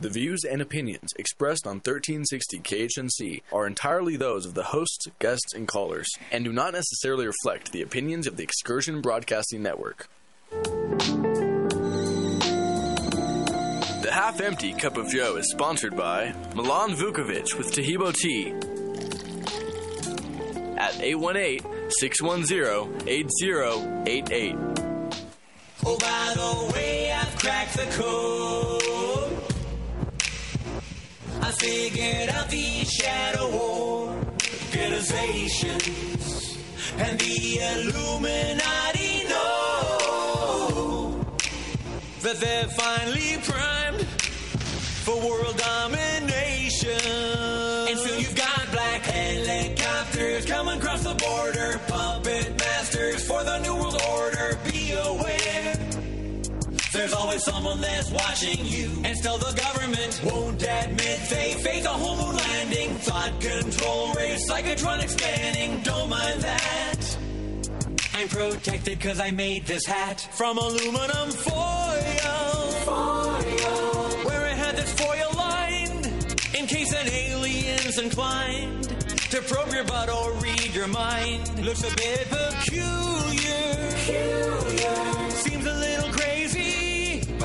The views and opinions expressed on 1360 KHNC are entirely those of the hosts, guests, and callers, and do not necessarily reflect the opinions of the Excursion Broadcasting Network. The Half Empty Cup of Joe is sponsored by Milan Vukovic with Tahibo Tea at 818 610 8088. Oh, by the way, I've cracked the code. Figured out the shadow organizations and the Illuminati know that they're finally primed for world domination. And soon you've got black helicopters coming across the border, always someone that's watching you, and still the government won't admit they faked a whole moon landing. Thought control, race, psychotronic scanning, don't mind that. I'm protected cause I made this hat from aluminum foil. Foil. Where it had this foil lined in case an alien's inclined to probe your butt or read your mind. Looks a bit peculiar. peculiar.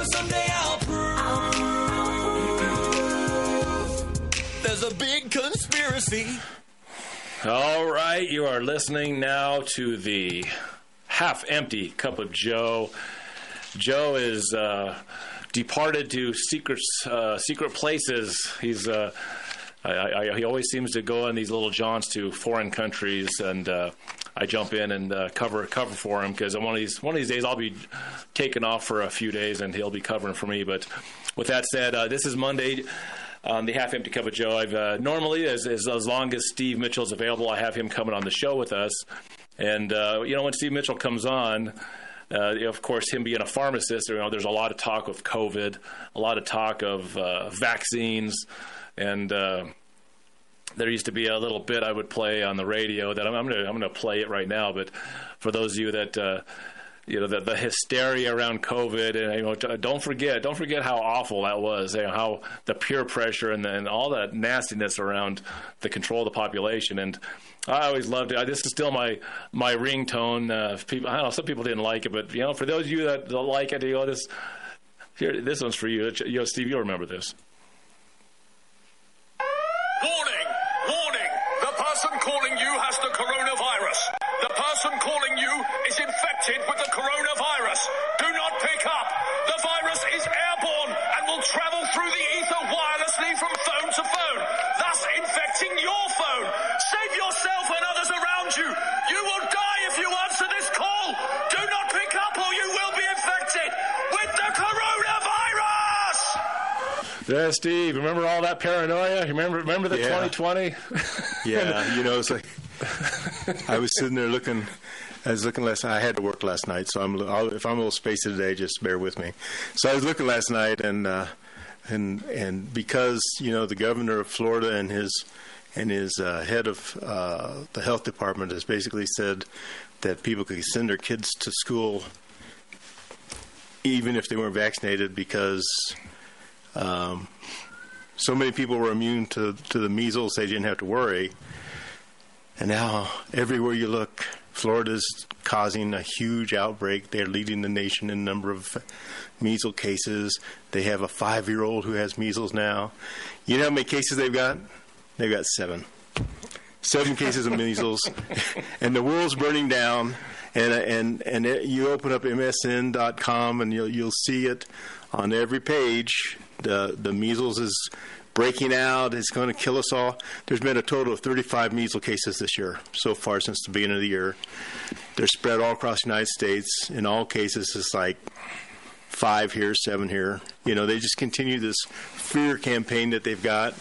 Someday I'll prove there's a big conspiracy. All right, you are listening now to the half empty cup of Joe. Joe is uh, departed to secret uh, secret places. He's uh, I, I, he always seems to go on these little jaunts to foreign countries, and uh, I jump in and uh, cover cover for him because one of these one of these days I'll be taken off for a few days, and he'll be covering for me. But with that said, uh, this is Monday on the half empty cup of Joe. I've uh, normally, as, as as long as Steve Mitchell's available, I have him coming on the show with us. And uh, you know, when Steve Mitchell comes on, uh, of course, him being a pharmacist, you know, there's a lot of talk of COVID, a lot of talk of uh, vaccines, and uh, there used to be a little bit I would play on the radio that I'm, I'm going to I'm to play it right now. But for those of you that uh, you know the, the hysteria around COVID, and you know, don't forget, don't forget how awful that was, you know, how the peer pressure and all that nastiness around the control of the population. And I always loved it. This is still my my ringtone. Uh, people, I don't know, some people didn't like it, but you know, for those of you that like it, you know, this here, this one's for you. You know, Steve, you'll remember this. Warning! Warning! The person calling you has the coronavirus. The person calling you is infected with the coronavirus. Do not pick up. The virus is airborne and will travel through the ether wirelessly from phone to phone, thus infecting your phone. Save yourself and others around you. You will die if you answer this call. Do not pick up or you will be infected with the coronavirus. Yeah, Steve, remember all that paranoia? Remember remember the Yeah. 2020? Yeah, you know, it's like I was sitting there looking. I was looking last. I had to work last night, so I'm. I'll, if I'm a little spacey today, just bear with me. So I was looking last night, and uh, and and because you know the governor of Florida and his and his uh, head of uh, the health department has basically said that people could send their kids to school even if they weren't vaccinated because um, so many people were immune to, to the measles they didn't have to worry. And now everywhere you look, Florida's causing a huge outbreak. They're leading the nation in number of measles cases. They have a five year old who has measles now. You know how many cases they've got? They've got seven. Seven cases of measles, and the world's burning down. And uh, and and it, you open up MSN.com and you'll you'll see it on every page. The the measles is breaking out. It's going to kill us all. There's been a total of 35 measles cases this year so far since the beginning of the year. They're spread all across the United States. In all cases, it's like five here, seven here. You know, they just continue this fear campaign that they've got,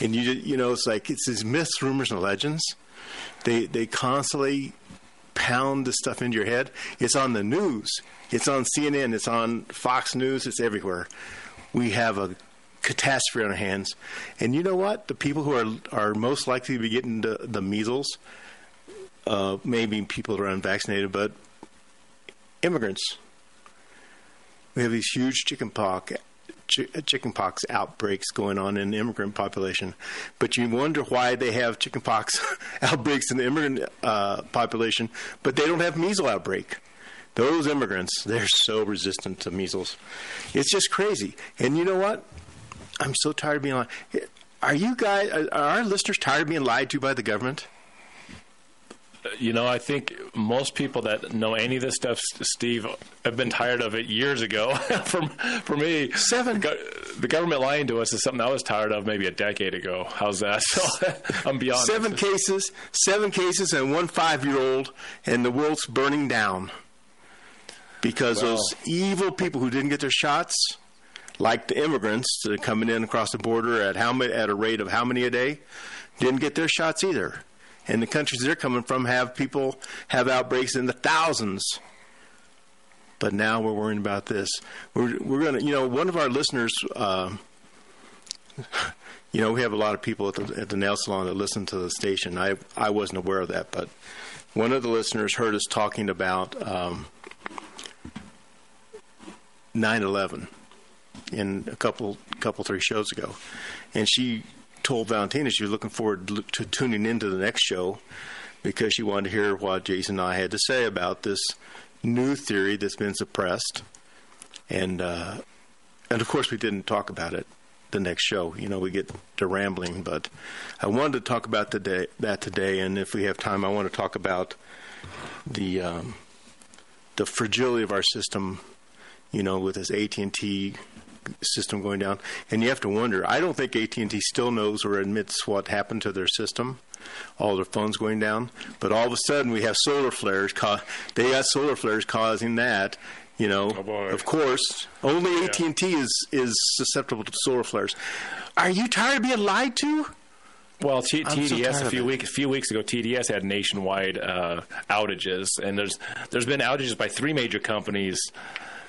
and you you know, it's like it's these myths, rumors, and legends. They they constantly pound this stuff into your head. It's on the news. It's on CNN. It's on Fox News. It's everywhere. We have a catastrophe on our hands, and you know what? The people who are are most likely to be getting the, the measles, uh, maybe people who are unvaccinated, but immigrants. We have these huge chicken pox chi- chickenpox outbreaks going on in the immigrant population, but you wonder why they have chickenpox outbreaks in the immigrant uh, population, but they don't have measles outbreak. Those immigrants, they're so resistant to measles. It's just crazy. And you know what? I'm so tired of being lied. Are you guys, are our listeners tired of being lied to by the government? You know, I think most people that know any of this stuff, Steve, have been tired of it years ago. for, for me, Seven- the, go- the government lying to us is something I was tired of maybe a decade ago. How's that? So I'm beyond Seven this. cases, seven cases, and one five year old, and the world's burning down. Because Well- those evil people who didn't get their shots, like the immigrants coming in across the border at how many, at a rate of how many a day, didn't get their shots either. And the countries they're coming from have people have outbreaks in the thousands. But now we're worrying about this. We're we're gonna, you know, one of our listeners. um you know, we have a lot of people at the, at the nail salon that listen to the station. I I wasn't aware of that, but one of the listeners heard us talking about um, 9/11 in a couple couple three shows ago, and she told Valentina she was looking forward to, tuning into the next show because she wanted to hear what Jason and I had to say about this new theory that's been suppressed, and uh, and of course we didn't talk about it the next show. You know, we get to rambling, but I wanted to talk about today, that today, and if we have time, I want to talk about the um, the fragility of our system. You know, with this AT and T system going down, and you have to wonder. I don't think AT and T still knows or admits what happened to their system. All their phones going down, but all of a sudden we have solar flares. Co- they got solar flares causing that. You know, Oh, of course, only AT and T is is susceptible to solar flares. Are you tired of being lied to? Well, T- I'm so TDS a few weeks a few weeks ago, TDS had nationwide uh, outages, and there's there's been outages by three major companies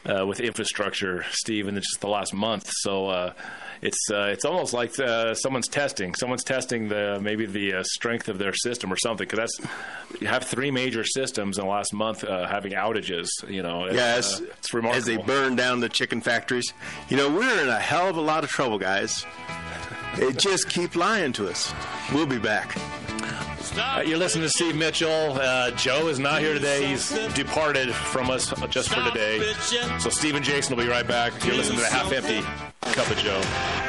uh, with infrastructure, Steve, in just the last month. So uh, it's uh, it's almost like uh, someone's testing, someone's testing the maybe the uh, strength of their system or something. Because that's you have three major systems in the last month uh, having outages. You know, it's, Yeah, it's remarkable. as they burn down the chicken factories. You know, we're in a hell of a lot of trouble, guys. They just keep lying to us. We'll be back. Uh, you're listening to Steve Mitchell. Uh, Joe is not here today. He's departed from us just for today. So Steve and Jason will be right back. You're listening to the Half Empty Cup of Joe.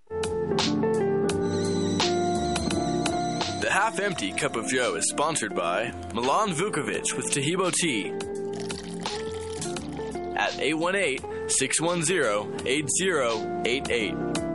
Half Empty Cup of Joe is sponsored by Milan Vukovic with Tahibo Tea at 818 610 8088.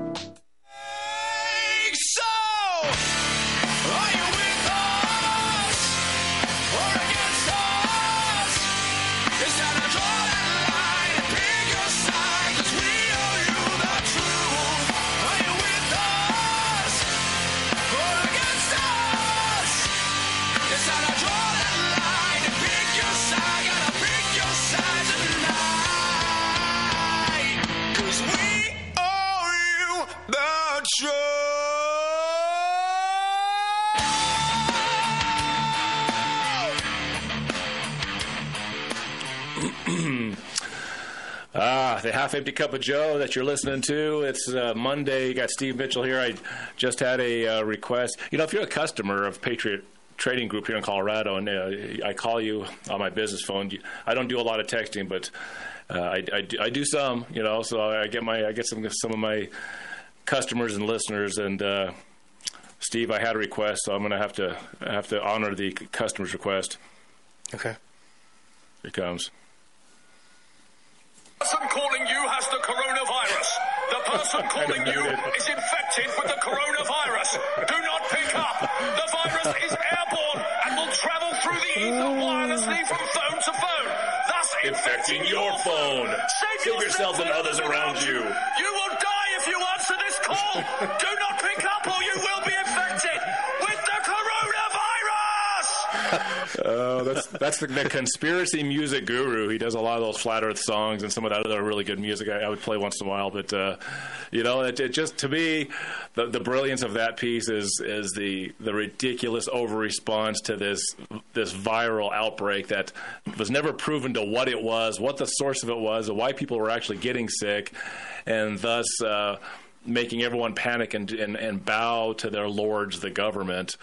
Ah, the half empty cup of Joe that you're listening to. It's uh, Monday. You got Steve Mitchell here. I just had a uh, request. You know, if you're a customer of Patriot Trading Group here in Colorado, and uh, I call you on my business phone, I don't do a lot of texting, but uh, I, I, do, I do some. You know, so I get my I get some some of my customers and listeners. And uh, Steve, I had a request, so I'm going to have to have to honor the customer's request. Okay. Here it comes. The person calling you has the coronavirus. The person calling you is infected with the coronavirus. Do not pick up. The virus is airborne and will travel through the ether wirelessly from phone to phone, thus Infecting your phone. Save yourself and others around you. You will die if you answer this call. Do not Oh, that's that's the, the conspiracy music guru. He does a lot of those flat Earth songs and some of that other really good music. I, I would play once in a while, but uh, you know, it, it just to me, the, the brilliance of that piece is is the the ridiculous over response to this this viral outbreak that was never proven to what it was, what the source of it was, and why people were actually getting sick, and thus. Uh, Making everyone panic and, and, and bow to their lords, the government,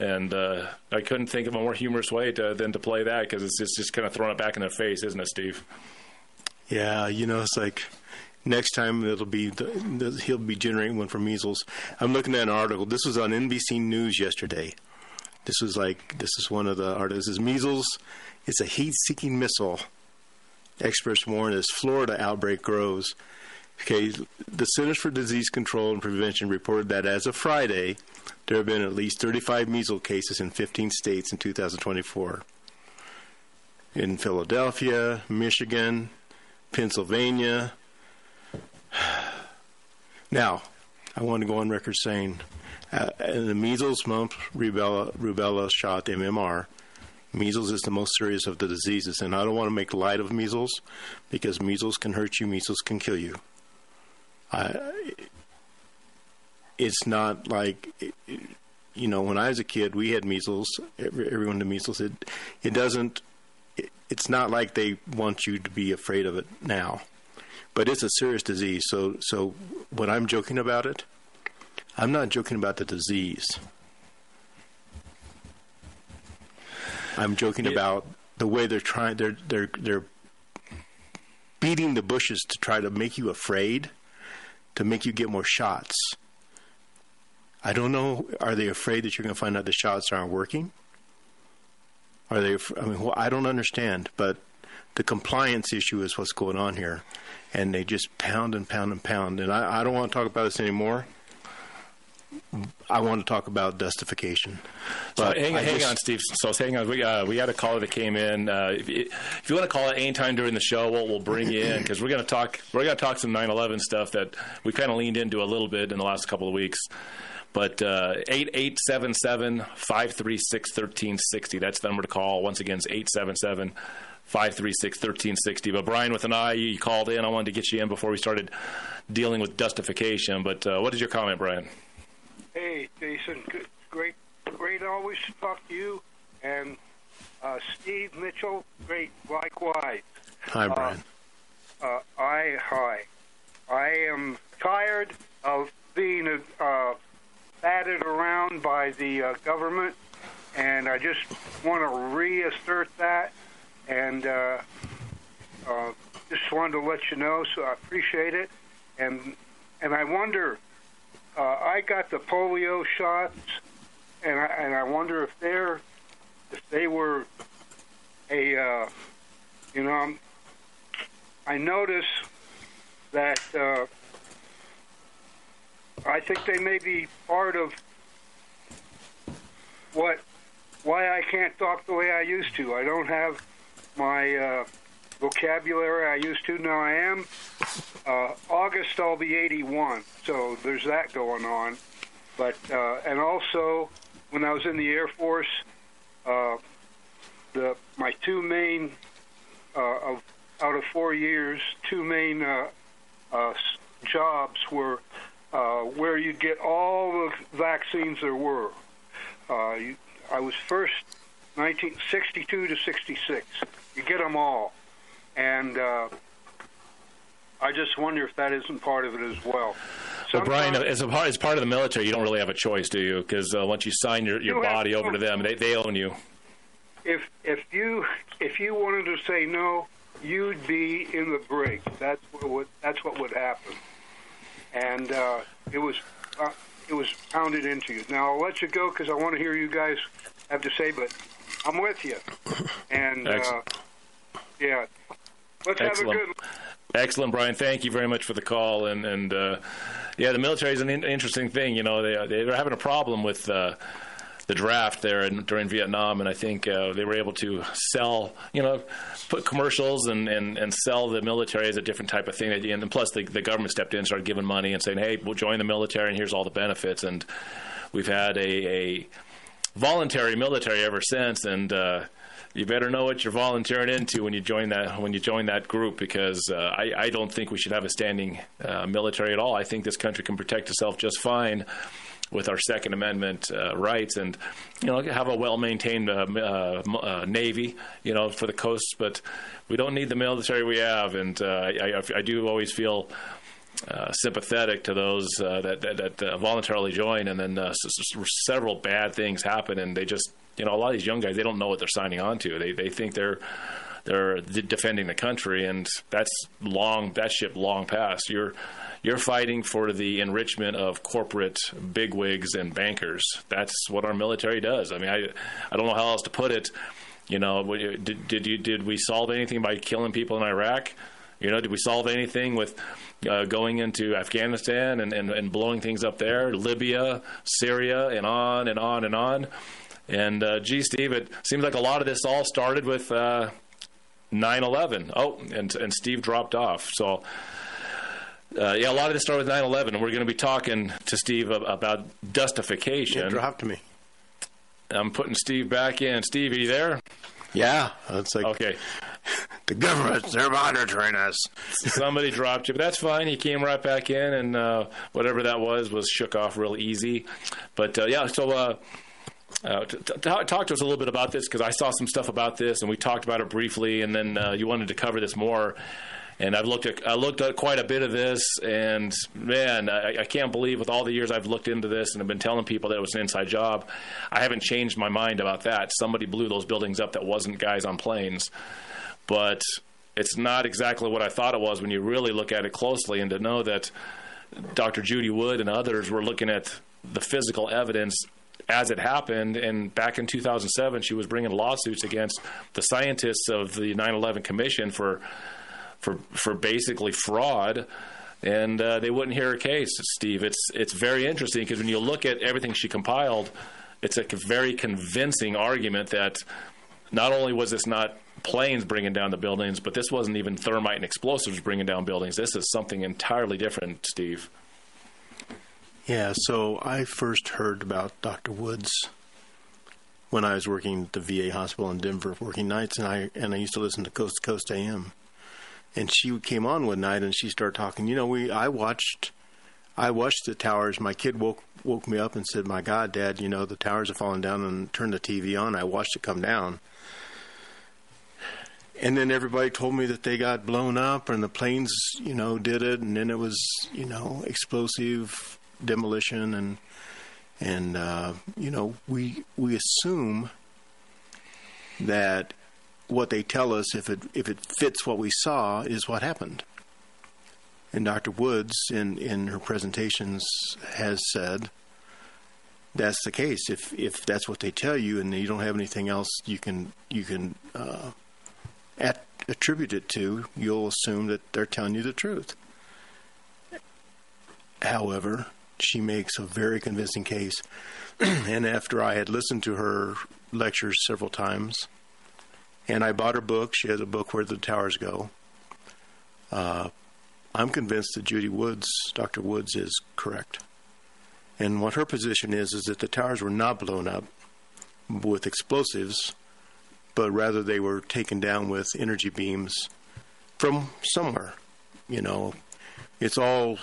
and uh, I couldn't think of a more humorous way to, than to play that because it's just, just kind of throwing it back in their face, isn't it, Steve? Yeah, you know, it's like next time it'll be the, the, he'll be generating one for measles. I'm looking at an article. This was on NBC News yesterday. This was like this is one of the articles. Is measles. It's a heat-seeking missile. Experts warn as Florida outbreak grows. Okay, the Centers for Disease Control and Prevention reported that as of Friday, there have been at least 35 measles cases in 15 states in 2024. In Philadelphia, Michigan, Pennsylvania. Now, I want to go on record saying, uh, in the measles, mumps, rubella, rubella shot, MMR, measles is the most serious of the diseases, and I don't want to make light of measles because measles can hurt you, measles can kill you. I, it's not like, you know, when I was a kid, we had measles. Every, everyone had measles. It, it doesn't. It, it's not like they want you to be afraid of it now, but it's a serious disease. So, so when I'm joking about it, I'm not joking about the disease. I'm joking Yeah. about the way they're trying. They're they're they're beating the bushes to try to make you afraid, to make you get more shots. I don't know. Are they afraid that you're going to find out the shots aren't working? Are they? I mean, well, I don't understand. But the compliance issue is what's going on here, and they just pound and pound and pound. And I, I don't want to talk about this anymore. I want to talk about dustification. So hang, hang just- on, Steve. So hang on. We uh, we had a caller that came in. Uh, if, you, if you want to call it anytime during the show, we'll, we'll bring you in because we're going to talk. We're going to talk some 9/11 stuff that we kind of leaned into a little bit in the last couple of weeks. But uh, eight eight seven seven five three six thirteen sixty. That's the number to call. Once again, it's eight seven seven. 536 1360. But Brian, with an eye, you you called in. I wanted to get you in before we started dealing with dustification. But uh, what is your comment, Brian? Hey, Jason. Good, great, great. Always to talk to you and uh, Steve Mitchell. Great, likewise. Hi, Brian. Uh, I hi. I am tired of being uh, batted around by the uh, government, and I just want to reassert that. And uh, uh, just wanted to let you know, so I appreciate it. And and I wonder, uh, I got the polio shots, and I, and I wonder if they're if they were a uh, you know I'm, notice that uh, I think they may be part of what why I can't talk the way I used to. I don't have my uh, vocabulary I used to. Now I am. Uh, August I'll be 81, so there's that going on. But uh, and also when I was in the Air Force, uh, the my two main uh, of out of four years, two main uh, uh, jobs were uh, where you get all the vaccines there were. Uh, you, I was first 1962 to 66. You get them all, and uh, I just wonder if that isn't part of it as well. Well, Brian, as a part, as part of the military, you don't really have a choice, do you? Because uh, once you sign your, your You body over to them, they, they own you. if if you if you wanted to say no, you'd be in the brig. That's what would, that's what would happen, and uh, it was uh, it was pounded into you. Now I'll let you go because I want to hear you guys have to say, but I'm with you, and uh, yeah, let's have a good. Excellent, Brian. Thank you very much for the call. And, and uh, yeah, the military is an in- interesting thing. You know, they, they were having a problem with uh, the draft there in, during Vietnam, and I think uh, they were able to sell, you know, put commercials and, and, and sell the military as a different type of thing. And plus, the, the government stepped in, started giving money, and saying, "Hey, we'll join the military, and here's all the benefits." And we've had a, a voluntary military ever since, and uh, you better know what you're volunteering into when you join that when you join that group because uh, I, I don't think we should have a standing uh, military at all. I think this country can protect itself just fine with our Second Amendment uh, rights and you know have a well maintained uh, uh, uh, navy you know for the coasts, but we don't need the military we have, and uh, I, I, do always feel uh, sympathetic to those that that, that voluntarily join, and then several bad things happen, and they just you know a lot of these young guys they don't know what they're signing on to. They they think they're they're defending the country, and that's long that ship long past. You're you're fighting for the enrichment of corporate bigwigs and bankers. That's what our military does. I mean, I I don't know how else to put it. You know, did did you did we solve anything by killing people in Iraq? You know, did we solve anything with uh, going into Afghanistan and, and, and blowing things up there, Libya, Syria, and on and on and on? And uh, gee, Steve, it seems like a lot of this all started with uh, 9/11. Oh, and and Steve dropped off. So. Uh, yeah, a lot of this started with 9/11, and we're going to be talking to Steve about dustification. It dropped me. I'm putting Steve back in. Steve, are you there? Yeah, it's like Okay. the government they're monitoring us. Somebody dropped you, but that's fine. He came right back in, and uh, whatever that was was shook off real easy. But uh, yeah, so uh, t- t- talk to us a little bit about this because I saw some stuff about this, and we talked about it briefly, and then uh, you wanted to cover this more. And I've looked at I looked at quite a bit of this, and man, I, I can't believe with all the years I've looked into this and have been telling people that it was an inside job, I haven't changed my mind about that. Somebody blew those buildings up that wasn't guys on planes but it's not exactly what I thought it was when you really look at it closely. And to know that Dr. Judy Wood and others were looking at the physical evidence as it happened, and back in 2007, she was bringing lawsuits against the scientists of the 9/11 Commission for for for basically fraud. And uh, they wouldn't hear her case, Steve. It's it's very interesting because when you look at everything she compiled, it's a very convincing argument that not only was this not planes bringing down the buildings, but this wasn't even thermite and explosives bringing down buildings. This is something entirely different, Steve. Yeah, so I first heard about Dr. Woods when I was working at the VA hospital in Denver, working nights, and I and I used to listen to Coast to Coast AM. And she came on one night and she started talking. You know, we I watched, I watched the towers. My kid woke woke me up and said, "My God, Dad, you know the towers are falling down." And turned the TV on. I watched it come down. And then everybody told me that they got blown up and the planes, you know, did it. And then it was, you know, explosive demolition and and uh, you know we we assume that what they tell us if it if it fits what we saw is what happened. And Dr. Woods in in her presentations has said that's the case. If if that's what they tell you and you don't have anything else you can you can uh, at, attribute it to, you'll assume that they're telling you the truth. however, she makes a very convincing case. and after I had listened to her lectures several times, and I bought her book, she has a book, Where the Towers Go. Uh, I'm convinced that Judy Woods, Dr. Woods, is correct. And what her position is, is that the towers were not blown up with explosives, but rather they were taken down with energy beams from somewhere. You know, it's all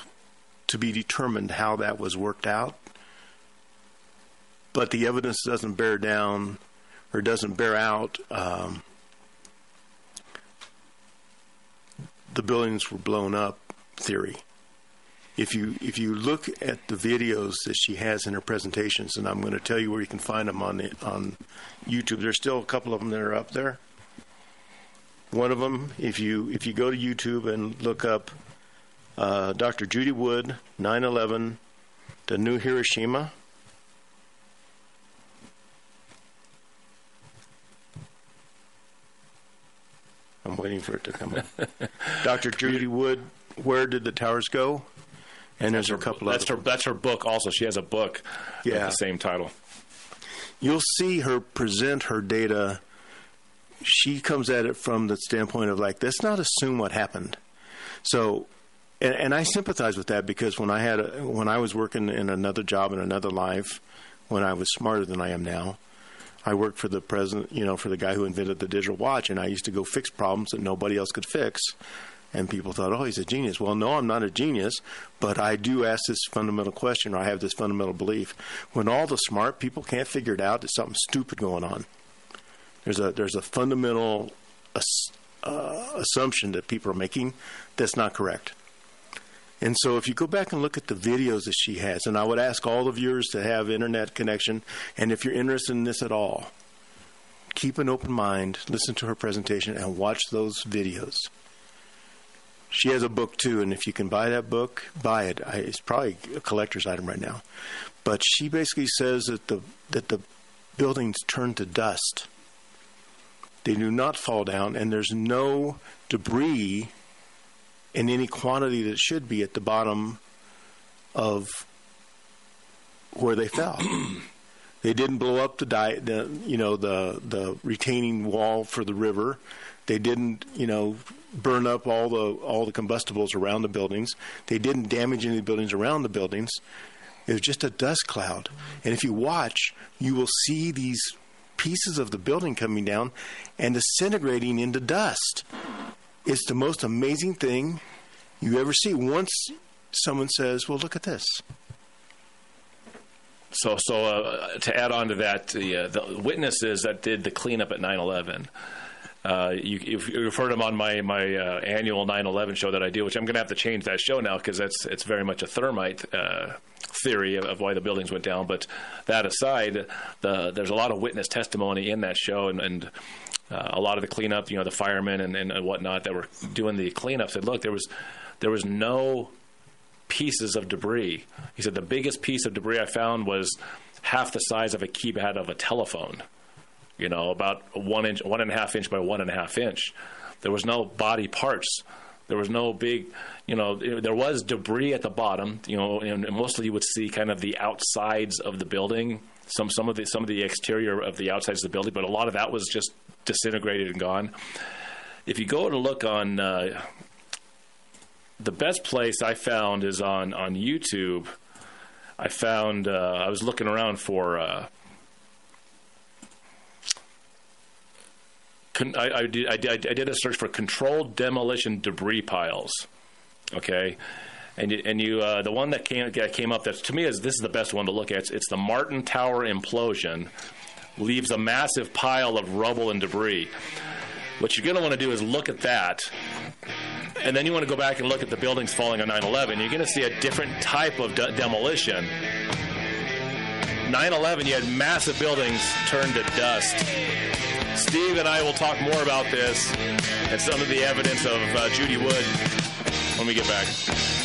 to be determined how that was worked out. But the evidence doesn't bear down or doesn't bear out um, the buildings were blown up theory. If you if you look at the videos that she has in her presentations, and I'm going to tell you where you can find them on the, on YouTube. There's still a couple of them that are up there. One of them, if you if you go to YouTube and look up uh, Dr. Judy Wood, 9/11, the new Hiroshima. I'm waiting for it to come up. Dr. Judy Wood, where did the towers go? And there's her, a couple that's other her that's her book also. She has a book with Yeah. the same title. you'll see her present her data. She comes at it from the standpoint of like, let's not assume what happened. So, and, and I sympathize with that because when I had a, when I was working in another job in another life, when I was smarter than I am now, I worked for the president, you know, for the guy who invented the digital watch, and I used to go fix problems that nobody else could fix. And people thought, oh, he's a genius. Well, no, I'm not a genius, but I do ask this fundamental question, or I have this fundamental belief. When all the smart people can't figure it out, there's something stupid going on. There's a there's a fundamental uh, assumption that people are making that's not correct. And so, if you go back and look at the videos that she has, and I would ask all the viewers to have internet connection, and if you're interested in this at all, keep an open mind, listen to her presentation, and watch those videos. She has a book too, and if you can buy that book, buy it. I, it's probably a collector's item right now. But she basically says that the that the buildings turn to dust. They do not fall down, and there's no debris in any quantity that should be at the bottom of where they fell. they didn't blow up the, di- the you know the the retaining wall for the river. They didn't you know burn up all the all the combustibles around the buildings. They didn't damage any of the buildings around the buildings. It was just a dust cloud. And if you watch, you will see these pieces of the building coming down and disintegrating into dust. It's the most amazing thing you ever see. Once someone says, "Well, look at this." So, so uh, to add on to that, the, uh, the witnesses that did the cleanup at 9/11. Uh, you, you've, heard them on my my uh, annual 9/11 show that I do, which I'm going to have to change that show now because it's it's very much a thermite uh, theory of, of why the buildings went down. But that aside, the, there's a lot of witness testimony in that show, and, and uh, a lot of the cleanup, you know, the firemen and, and whatnot that were doing the cleanup said, look, there was there was no pieces of debris. He said the biggest piece of debris I found was half the size of a keypad of a telephone. You know, about one inch, one and a half inch by one and a half inch. There was no body parts. There was no big, you know, there was debris at the bottom. You know, and mostly you would see kind of the outsides of the building, some some of the some of the exterior of the outsides of the building, but a lot of that was just disintegrated and gone. If you go and look on uh, the best place I found is on on YouTube. I found uh, I was looking around for. Uh, con- I, I, did, I, did, I did a search for controlled demolition debris piles. Okay, and you, and you uh, the one that came that came up that to me is this is the best one to look at. It's, it's the Martin Tower implosion leaves a massive pile of rubble and debris. What you're going to want to do is look at that and then you want to go back and look at the buildings falling on 9/11. You're going to see a different type of de- demolition. 9/11, you had massive buildings turned to dust. Steve and I will talk more about this and some of the evidence of uh, Judy Wood when we get back.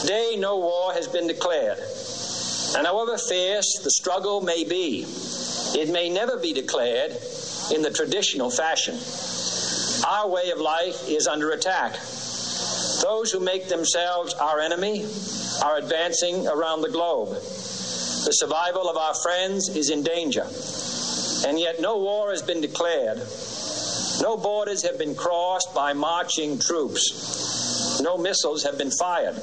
Today, no war has been declared, and however fierce the struggle may be, it may never be declared in the traditional fashion. Our way of life is under attack. Those who make themselves our enemy are advancing around the globe. The survival of our friends is in danger. And yet, no war has been declared. No borders have been crossed by marching troops. No missiles have been fired.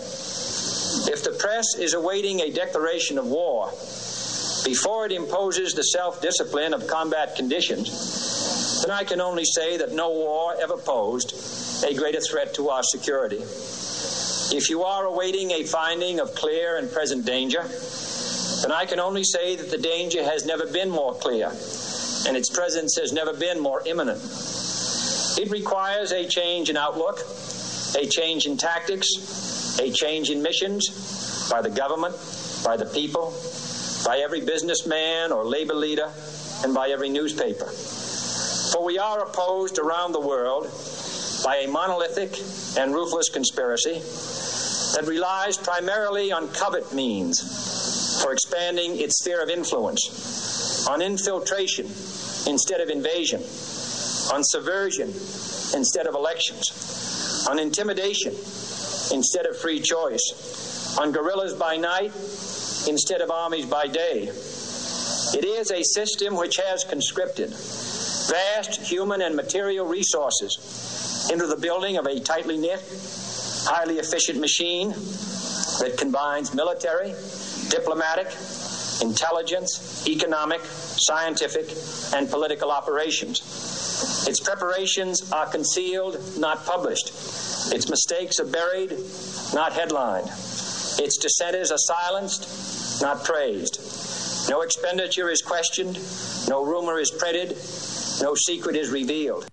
If the press is awaiting a declaration of war before it imposes the self discipline of combat conditions, then I can only say that no war ever posed a greater threat to our security. If you are awaiting a finding of clear and present danger, then I can only say that the danger has never been more clear and its presence has never been more imminent. It requires a change in outlook, a change in tactics, a change in missions by the government, by the people, by every businessman or labor leader, and by every newspaper. For we are opposed around the world by a monolithic and ruthless conspiracy that relies primarily on covert means for expanding its sphere of influence, on infiltration instead of invasion, on subversion instead of elections, on intimidation instead of free choice, on guerrillas by night instead of armies by day. It is a system which has conscripted vast human and material resources into the building of a tightly knit, highly efficient machine that combines military, diplomatic, intelligence, economic, scientific, and political operations. Its preparations are concealed, not published. Its mistakes are buried, not headlined. Its dissenters are silenced, not praised. No expenditure is questioned, no rumor is printed, no secret is revealed.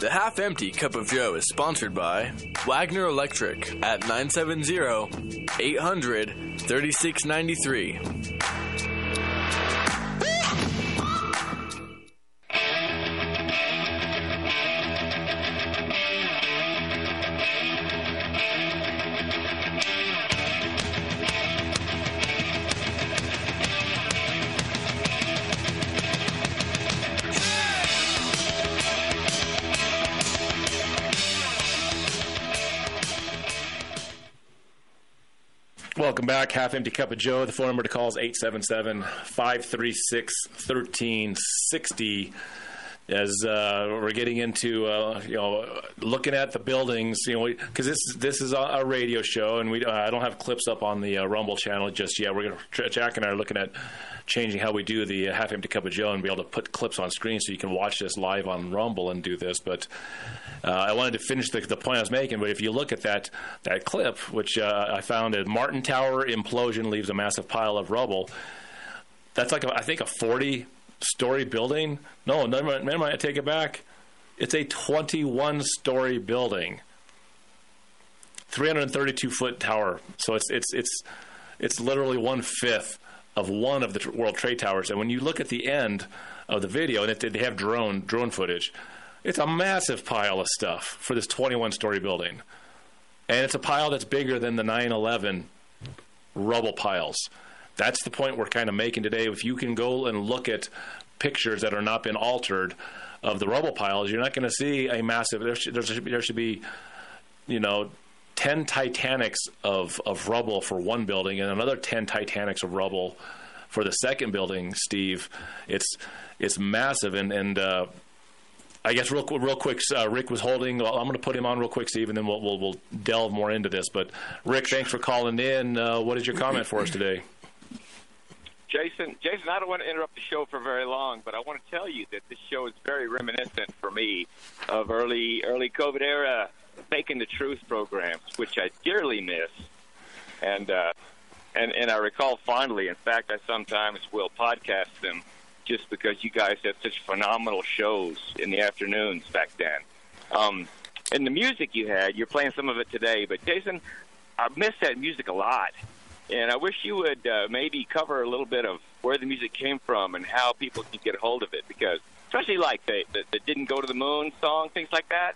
The Half Empty Cup of Joe is sponsored by Wagner Electric at 970 800 3693. Welcome back. Half Empty Cup of Joe. The phone number to call is 877 536 1360. As uh, we're getting into, uh, you know, looking at the buildings, you know, because this this is a, radio show, and we uh, I don't have clips up on the uh, Rumble channel just yet. We're gonna Jack and I are looking at changing how we do the uh, half empty cup of Joe and be able to put clips on screen so you can watch this live on Rumble and do this. But I wanted to finish the, the point I was making. But if you look at that that clip, which I found at Martin Tower implosion leaves a massive pile of rubble. That's like a, I think a 40 story building. No, never mind, never mind. I take it back. It's a 21 story building. 332 foot tower. So it's it's it's it's literally one fifth of one of the World Trade Towers. And when you look at the end of the video, and it, they have drone drone footage, it's a massive pile of stuff for this 21 story building, and it's a pile that's bigger than the 9/11 rubble piles. That's the point we're kind of making today. If you can go and look at pictures that are not been altered of the rubble piles, you're not going to see a massive. There should, there should, be, there should be, you know, 10 Titanics of, of rubble for one building and another 10 Titanics of rubble for the second building, Steve. It's it's massive. And, and uh, I guess real, real quick, uh, Rick was holding. I'm going to put him on real quick, Steve, and then we'll, we'll, we'll delve more into this. But, Rick, thanks for calling in. Uh, what is your comment for us today? Jason, Jason, I don't want to interrupt the show for very long, but I want to tell you that this show is very reminiscent for me of early early COVID era Faking the Truth programs, which I dearly miss, and uh, and and I recall fondly. In fact, I sometimes will podcast them just because you guys had such phenomenal shows in the afternoons back then. Um, and the music you had. You're playing some of it today, but Jason, I miss that music a lot, and I wish you would uh, maybe cover a little bit of where the music came from and how people can get a hold of it, because especially like the the, the "Didn't Go to the Moon" song, things like that.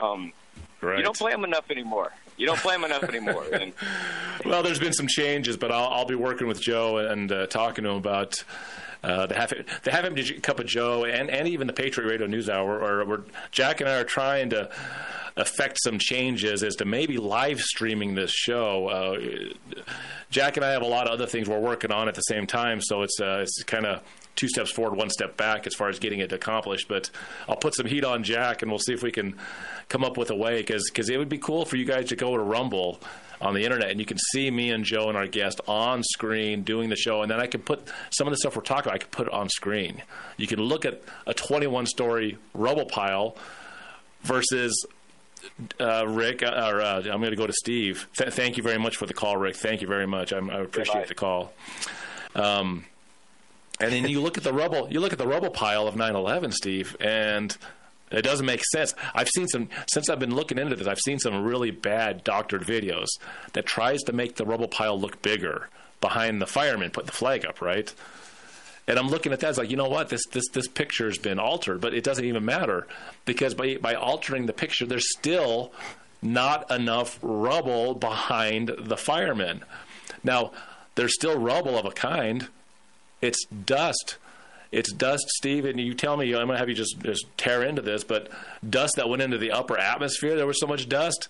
Um, Right. You don't play them enough anymore. You don't play them enough anymore. And Well, there's been some changes, but I'll, I'll be working with Joe and uh, talking to him about the half the half empty cup of Joe and, and even the Patriot Radio News Hour. Or where Jack and I are trying to affect some changes as to maybe live streaming this show. Uh, Jack and I have a lot of other things we're working on at the same time, so it's uh, it's kind of two steps forward, one step back as far as getting it accomplished. But I'll put some heat on Jack, and we'll see if we can come up with a way because it would be cool for you guys to go to Rumble on the internet and you can see me and Joe and our guest on screen doing the show, and then I can put some of the stuff we're talking about. I can put it on screen. You can look at a 21 story rubble pile versus uh, Rick, uh, or uh, I'm going to go to Steve. Th- thank you very much for the call, Rick. Thank you very much. I'm, I appreciate the call. Um, and then you look at the rubble. You look at the rubble pile of 9/11, Steve, and it doesn't make sense. I've seen some since I've been looking into this. I've seen some really bad doctored videos that tries to make the rubble pile look bigger behind the firemen put the flag up, right? And I'm looking at that. It's like, you know what? This this this picture's been altered, but it doesn't even matter because by by altering the picture, there's still not enough rubble behind the firemen. Now, there's still rubble of a kind. It's dust. It's dust, Steve, and you tell me I'm going to have you just just tear into this, but dust that went into the upper atmosphere. There was so much dust.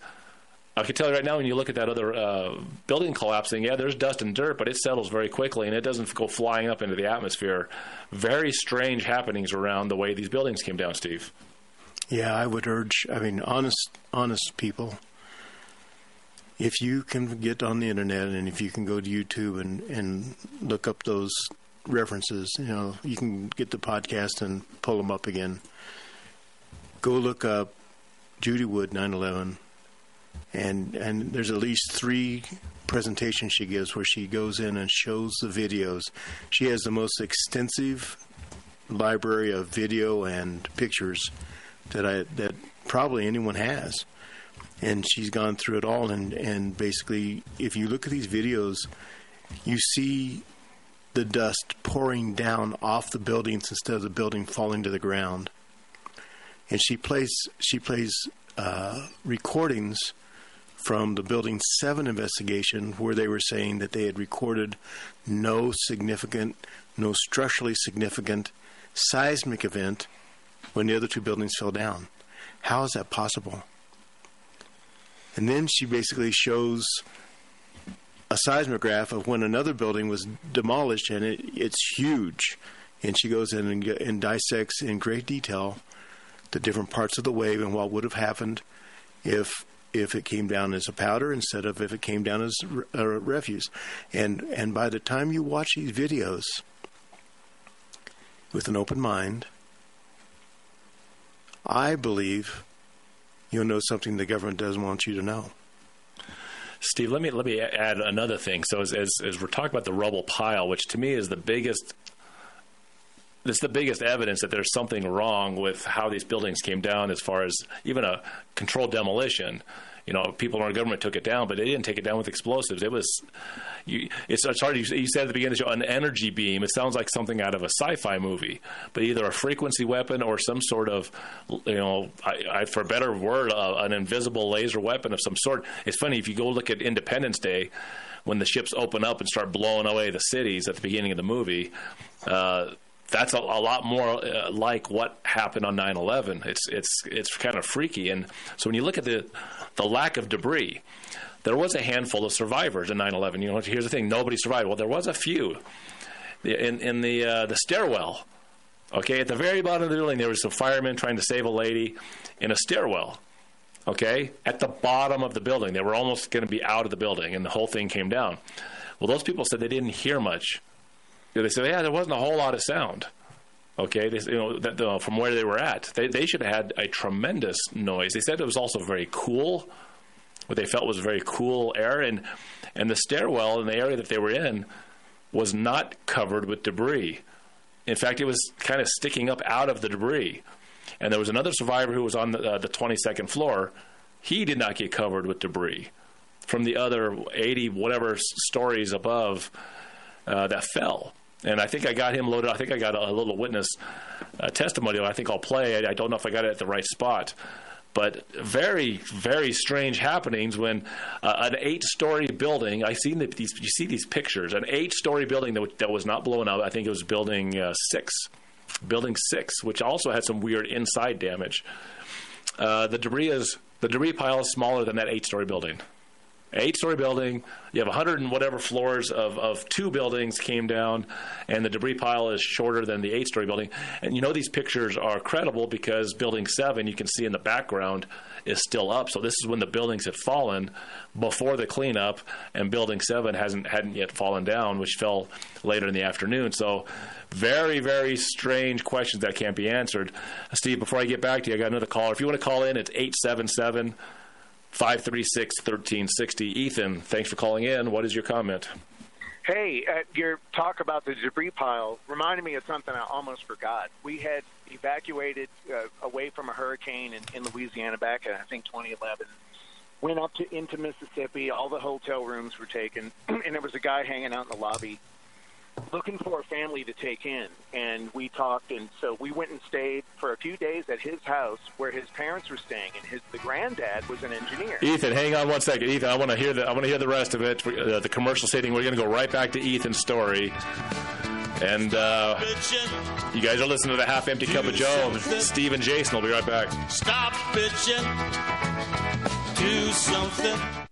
I can tell you right now, when you look at that other uh, building collapsing, yeah, there's dust and dirt, but it settles very quickly and it doesn't go flying up into the atmosphere. Very strange happenings around the way these buildings came down, Steve. Yeah, I would urge. I mean, honest, honest people. If you can get on the internet and if you can go to YouTube and and look up those references, you know, you can get the podcast and pull them up again. Go look up Judy Wood 9/11, and and there's at least three presentations she gives where she goes in and shows the videos. She has the most extensive library of video and pictures that I that probably anyone has. And she's gone through it all and, and basically if you look at these videos you see the dust pouring down off the buildings instead of the building falling to the ground. And she plays she plays uh, recordings from the Building 7 investigation where they were saying that they had recorded no significant, no structurally significant seismic event when the other two buildings fell down. How is that possible? And then she basically shows a seismograph of when another building was demolished, and it, it's huge. And she goes in and, and dissects in great detail the different parts of the wave and what would have happened if if it came down as a powder instead of if it came down as uh, refuse. And and by the time you watch these videos with an open mind, I believe you'll know something the government doesn't want you to know. Steve, let me let me add another thing. So as, as, as we're talking about the rubble pile, which to me is the biggest it's the biggest evidence that there's something wrong with how these buildings came down as far as even a controlled demolition. You know, people in our government took it down, but they didn't take it down with explosives. It was, you, it's, it's hard. You, you said at the beginning of the show, an energy beam. It sounds like something out of a sci-fi movie, but either a frequency weapon or some sort of, you know, I, I, for a better word, uh, an invisible laser weapon of some sort. It's funny if you go look at Independence Day, when the ships open up and start blowing away the cities at the beginning of the movie. Uh, that's a, a, lot more uh, like what happened on 9/11. It's it's it's kind of freaky, and so when you look at the the lack of debris, there was a handful of survivors in 9/11. You know, here's the thing: nobody survived. Well, there was a few in in the uh, the stairwell. Okay, at the very bottom of the building, there was some firemen trying to save a lady in a stairwell. Okay, at the bottom of the building, they were almost going to be out of the building, and the whole thing came down. Well, those people said they didn't hear much they said, yeah, there wasn't a whole lot of sound. Okay, they, you know, that, uh, from where they were at, they, they should have had a tremendous noise. They said it was also very cool. What they felt was very cool air, and and the stairwell in the area that they were in was not covered with debris. In fact, it was kind of sticking up out of the debris. And there was another survivor who was on the, uh, the 22nd floor he did not get covered with debris from the other 80 whatever stories above uh, that fell. And I think I got him loaded. I think I got a, a little witness uh. I think I'll play. I, I don't know if I got it at the right spot but very very strange happenings when uh, an eight story building i seen the, these you see these pictures an eight story building that, that was not blown up i think it was building uh, six building six which also had some weird inside damage uh, the debris is the debris pile is smaller than that eight story building eight story building. You have 100 and whatever floors of, of two buildings came down, and the debris pile is shorter than the eight story building. And you know these pictures are credible because building seven, you can see in the background, is still up. So this is when the buildings had fallen before the cleanup, and building seven hasn't hadn't yet fallen down, which fell later in the afternoon. So very, very strange questions that can't be answered. Steve, before I get back to you, I got another caller. If you want to call in, it's 877- 536 1360. Ethan, thanks for calling in. What is your comment? Hey, uh, your talk about the debris pile reminded me of something I almost forgot. We had evacuated uh, away from a hurricane in, in Louisiana back in, I think, 2011. Went up to into Mississippi. All the hotel rooms were taken, and there was a guy hanging out in the lobby looking for a family to take in and we talked and so we went and stayed for a few days at his house where his parents were staying and his the granddad was an engineer. Ethan hang on one second. Ethan i want to hear the i want to hear the rest of it uh, the commercial setting we're going to go right back to ethan's story. And uh, you guys are listening to the half empty cup of joe. Steve and jason. Will be right back. Stop bitching. Do something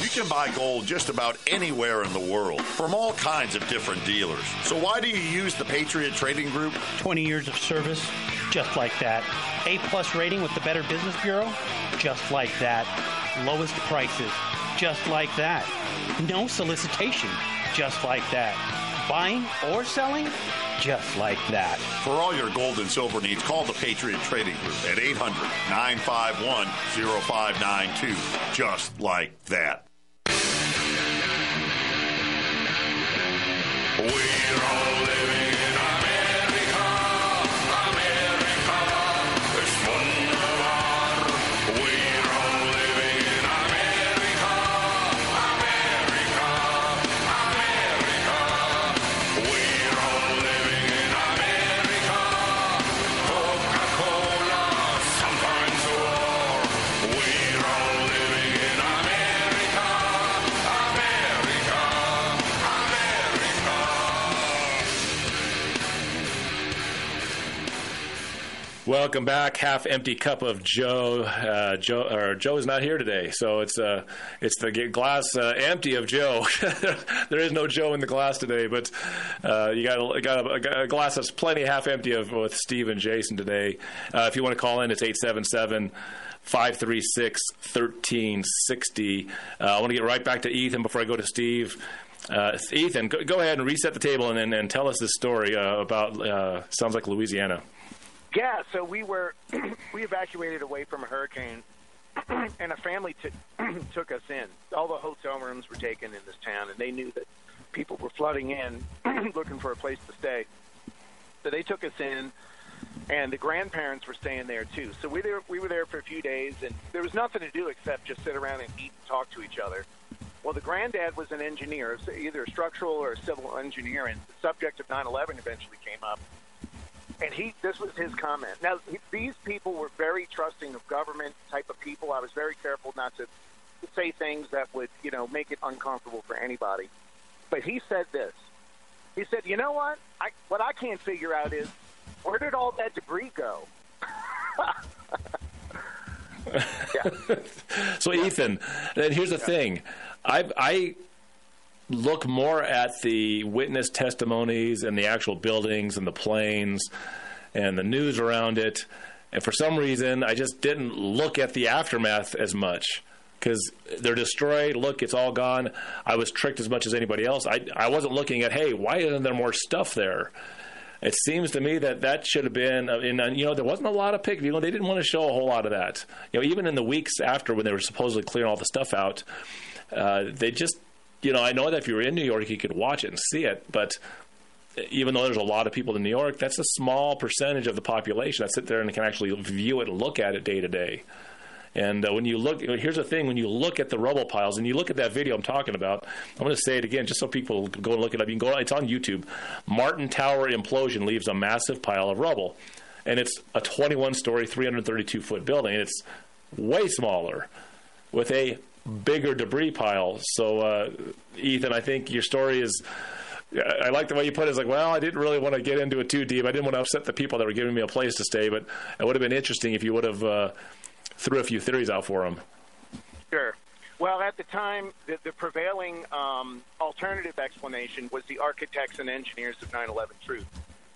You can buy gold just about anywhere in the world from all kinds of different dealers. So why do you use the Patriot Trading Group? 20 years of service, just like that. A plus rating with the Better Business Bureau, just like that. Lowest prices, just like that. No solicitation, just like that. Buying or selling, just like that. For all your gold and silver needs, call the Patriot Trading Group at 800 951 0592. Just like that. We're all living Welcome back. Half empty cup of Joe. Uh, Joe or Joe is not here today, so it's uh, it's the glass uh, empty of Joe. there is no Joe in the glass today, but uh, you got a, got a, a glass that's plenty half empty of with Steve and Jason today. Uh, if you want to call in, it's eight seven seven. 536 1360. Uh, I want to get right back to Ethan before I go to Steve. Uh, Ethan, go, go ahead and reset the table and, and, and tell us this story uh, about, uh, sounds like Louisiana. Yeah, so we were we evacuated away from a hurricane and a family t- took us in. All the hotel rooms were taken in this town, and they knew that people were flooding in looking for a place to stay. So they took us in, and the grandparents were staying there too. So we there, we were there for a few days, and there was nothing to do except just sit around and eat and talk to each other. Well, the granddad was an engineer, either a structural or a civil engineer, and the subject of 9/11 eventually came up. And he, this was his comment. Now, he, these people were very trusting of government type of people. I was very careful not to say things that would, you know, make it uncomfortable for anybody. But he said this. He said, "You know what? I what I can't figure out is where did all that debris go?" so Ethan, and here's the thing, I I look more at the witness testimonies and the actual buildings and the planes and the news around it, and for some reason I just didn't look at the aftermath as much because they're destroyed. Look, it's all gone. I was tricked as much as anybody else. I I wasn't looking at hey, why isn't there more stuff there? It seems to me that that should have been, and you know, there wasn't a lot of pictures. You know, they didn't want to show a whole lot of that. You know, even in the weeks after when they were supposedly clearing all the stuff out, uh, they just, you know, I know that if you were in New York, you could watch it and see it, but even though there's a lot of people in New York, that's a small percentage of the population that sit there and can actually view it and look at it day to day. And uh, when you look, here's the thing: when you look at the rubble piles and you look at that video I'm talking about, I'm going to say it again just so people go and look it up. You can go; it's on YouTube. Martin Tower implosion leaves a massive pile of rubble, and it's a 21-story, 332-foot building. It's way smaller, with a bigger debris pile. So, uh, Ethan, I think your story is. I like the way you put it. It's like, well, I didn't really want to get into it too deep. I didn't want to upset the people that were giving me a place to stay, but it would have been interesting if you would have uh, threw a few theories out for them. Sure. Well, at the time, the, the prevailing um, alternative explanation was the architects and engineers of 9/11 truth.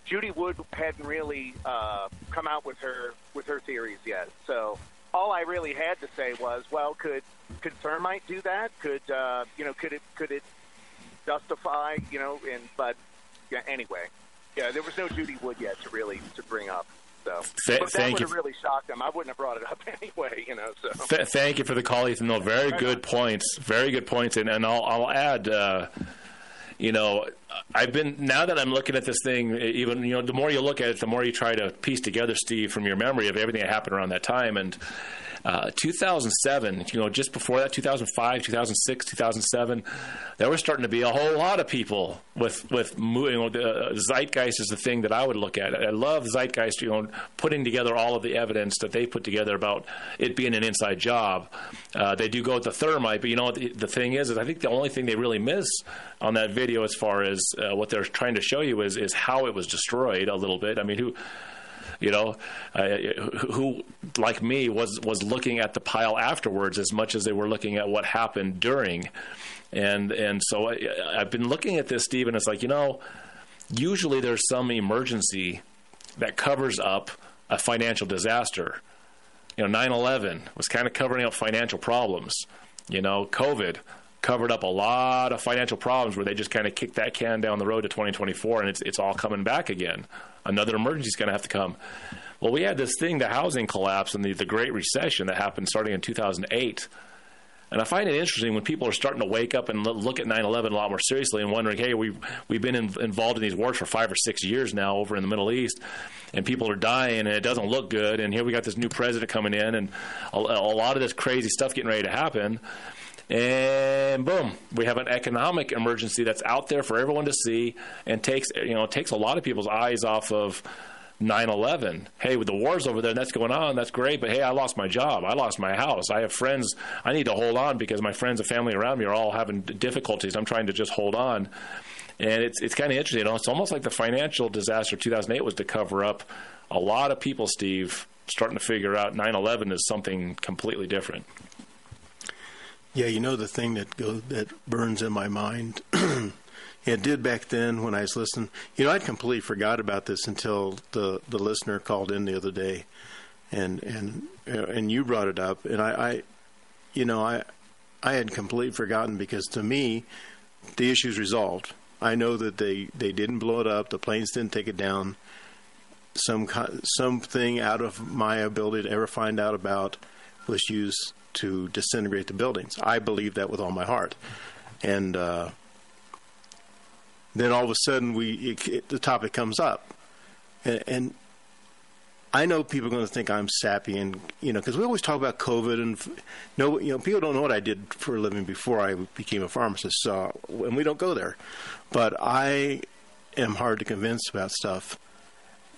Judy Wood hadn't really uh, come out with her with her theories yet, so all I really had to say was, well, could could thermite do that? Could uh, you know? Could it could it justify? You know? And but yeah, anyway, yeah, there was no Judy Wood yet to really to bring up. So, Th- but that would you. have really shocked them. I wouldn't have brought it up anyway. You know. So. Th- thank you for the call, Ethan. No, very good points. Very good points. And, and I'll, I'll add, uh, you know, I've been now that I'm looking at this thing. Even you know, the more you look at it, the more you try to piece together, Steve, from your memory of everything that happened around that time. And uh, 2007, you know, just before that, 2005, 2006, 2007, there were starting to be a whole lot of people with with you know, the uh, zeitgeist is the thing that I would look at. I love zeitgeist, you know, putting together all of the evidence that they put together about it being an inside job. Uh, they do go with the thermite, but you know, the, the thing is, is I think the only thing they really miss on that video, as far as uh, what they're trying to show you, is is how it was destroyed a little bit. I mean, who you know, uh, who like me was was looking at the pile afterwards as much as they were looking at what happened during, and and so I, I've been looking at this, Steve, and it's like you know, usually there's some emergency that covers up a financial disaster. You know, 9/11 was kind of covering up financial problems. You know, COVID covered up a lot of financial problems where they just kind of kicked that can down the road to 2024 and it's it's all coming back again. Another emergency is going to have to come. Well, we had this thing, the housing collapse and the, the Great Recession that happened starting in 2008. And I find it interesting when people are starting to wake up and look at 9/11 a lot more seriously and wondering, hey, we we've been in, involved in these wars for five or six years now over in the Middle East, and people are dying and it doesn't look good. And here we got this new president coming in and a, a lot of this crazy stuff getting ready to happen. And boom, we have an economic emergency that's out there for everyone to see, and takes you know takes a lot of people's eyes off of 9/11. Hey, with the wars over there, and that's going on. That's great, but hey, I lost my job. I lost my house. I have friends. I need to hold on because my friends and family around me are all having difficulties. I'm trying to just hold on, and it's it's kind of interesting. You know, it's almost like the financial disaster of 2008 was to cover up a lot of people. Steve starting to figure out 9/11 is something completely different. Yeah, you know the thing that that burns in my mind. it did back then when I was listening. You know, I'd completely forgot about this until the the listener called in the other day, and and uh, and you brought it up, and I, I you know, I I had completely forgotten because to me, the issue's resolved. I know that they they didn't blow it up. The planes didn't take it down. Some something out of my ability to ever find out about was used to disintegrate the buildings. I believe that with all my heart. And uh, then all of a sudden, we it, it, the topic comes up, and, and I know people are going to think I'm sappy, and you know, because we always talk about COVID, and no, you know, people don't know what I did for a living before I became a pharmacist, so and we don't go there. But I am hard to convince about stuff,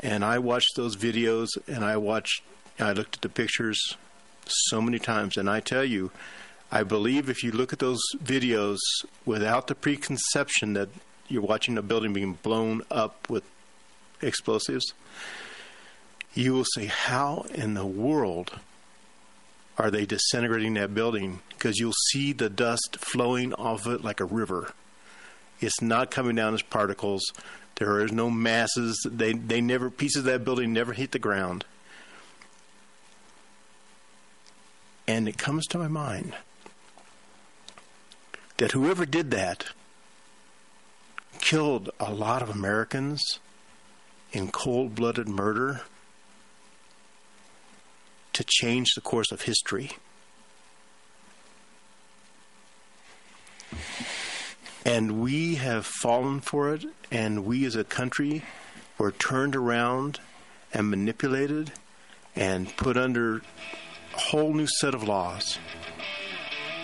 and I watched those videos, and I watched, I looked at the pictures so many times, and I tell you, I believe if you look at those videos without the preconception that you're watching a building being blown up with explosives, you will say, How in the world are they disintegrating that building? Because you'll see the dust flowing off it like a river. It's not coming down as particles. There is no masses. They they never pieces of that building never hit the ground. And it comes to my mind that whoever did that killed a lot of Americans in cold blooded murder to change the course of history. And we have fallen for it, and we as a country were turned around and manipulated and put under whole new set of laws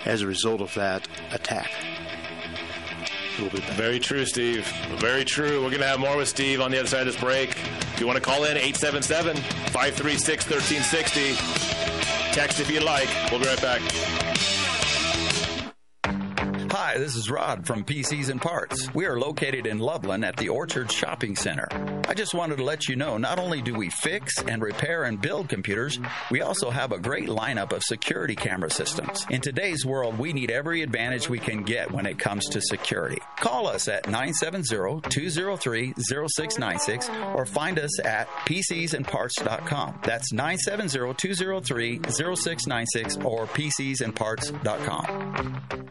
as a result of that attack. We'll Very true, Steve. Very true. We're going to have more with Steve on the other side of this break. If you want to call in, 877 536 1360. Text if you'd like. We'll be right back. Hi, this is Rod from PCs and Parts. We are located in Loveland at the Orchard Shopping Center. I just wanted to let you know not only do we fix and repair and build computers, we also have a great lineup of security camera systems. In today's world, we need every advantage we can get when it comes to security. Call us at 970-203-0696 or find us at PCsandparts.com. That's 970-203-0696 or PCsandparts.com.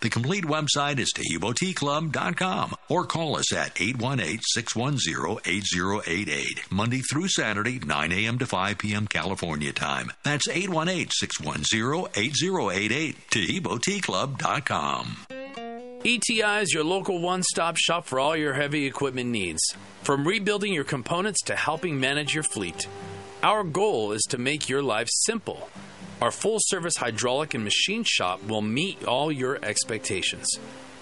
The complete website is TaheeboTeaClub.com or call us at 818-610-8088, Monday through Saturday, 9 a.m. to 5 p.m. California time. That's 818-610-8088, TaheeboTeaClub.com. ETI is your local one stop shop for all your heavy equipment needs. From rebuilding your components to helping manage your fleet. Our goal is to make your life simple. Our full service hydraulic and machine shop will meet all your expectations.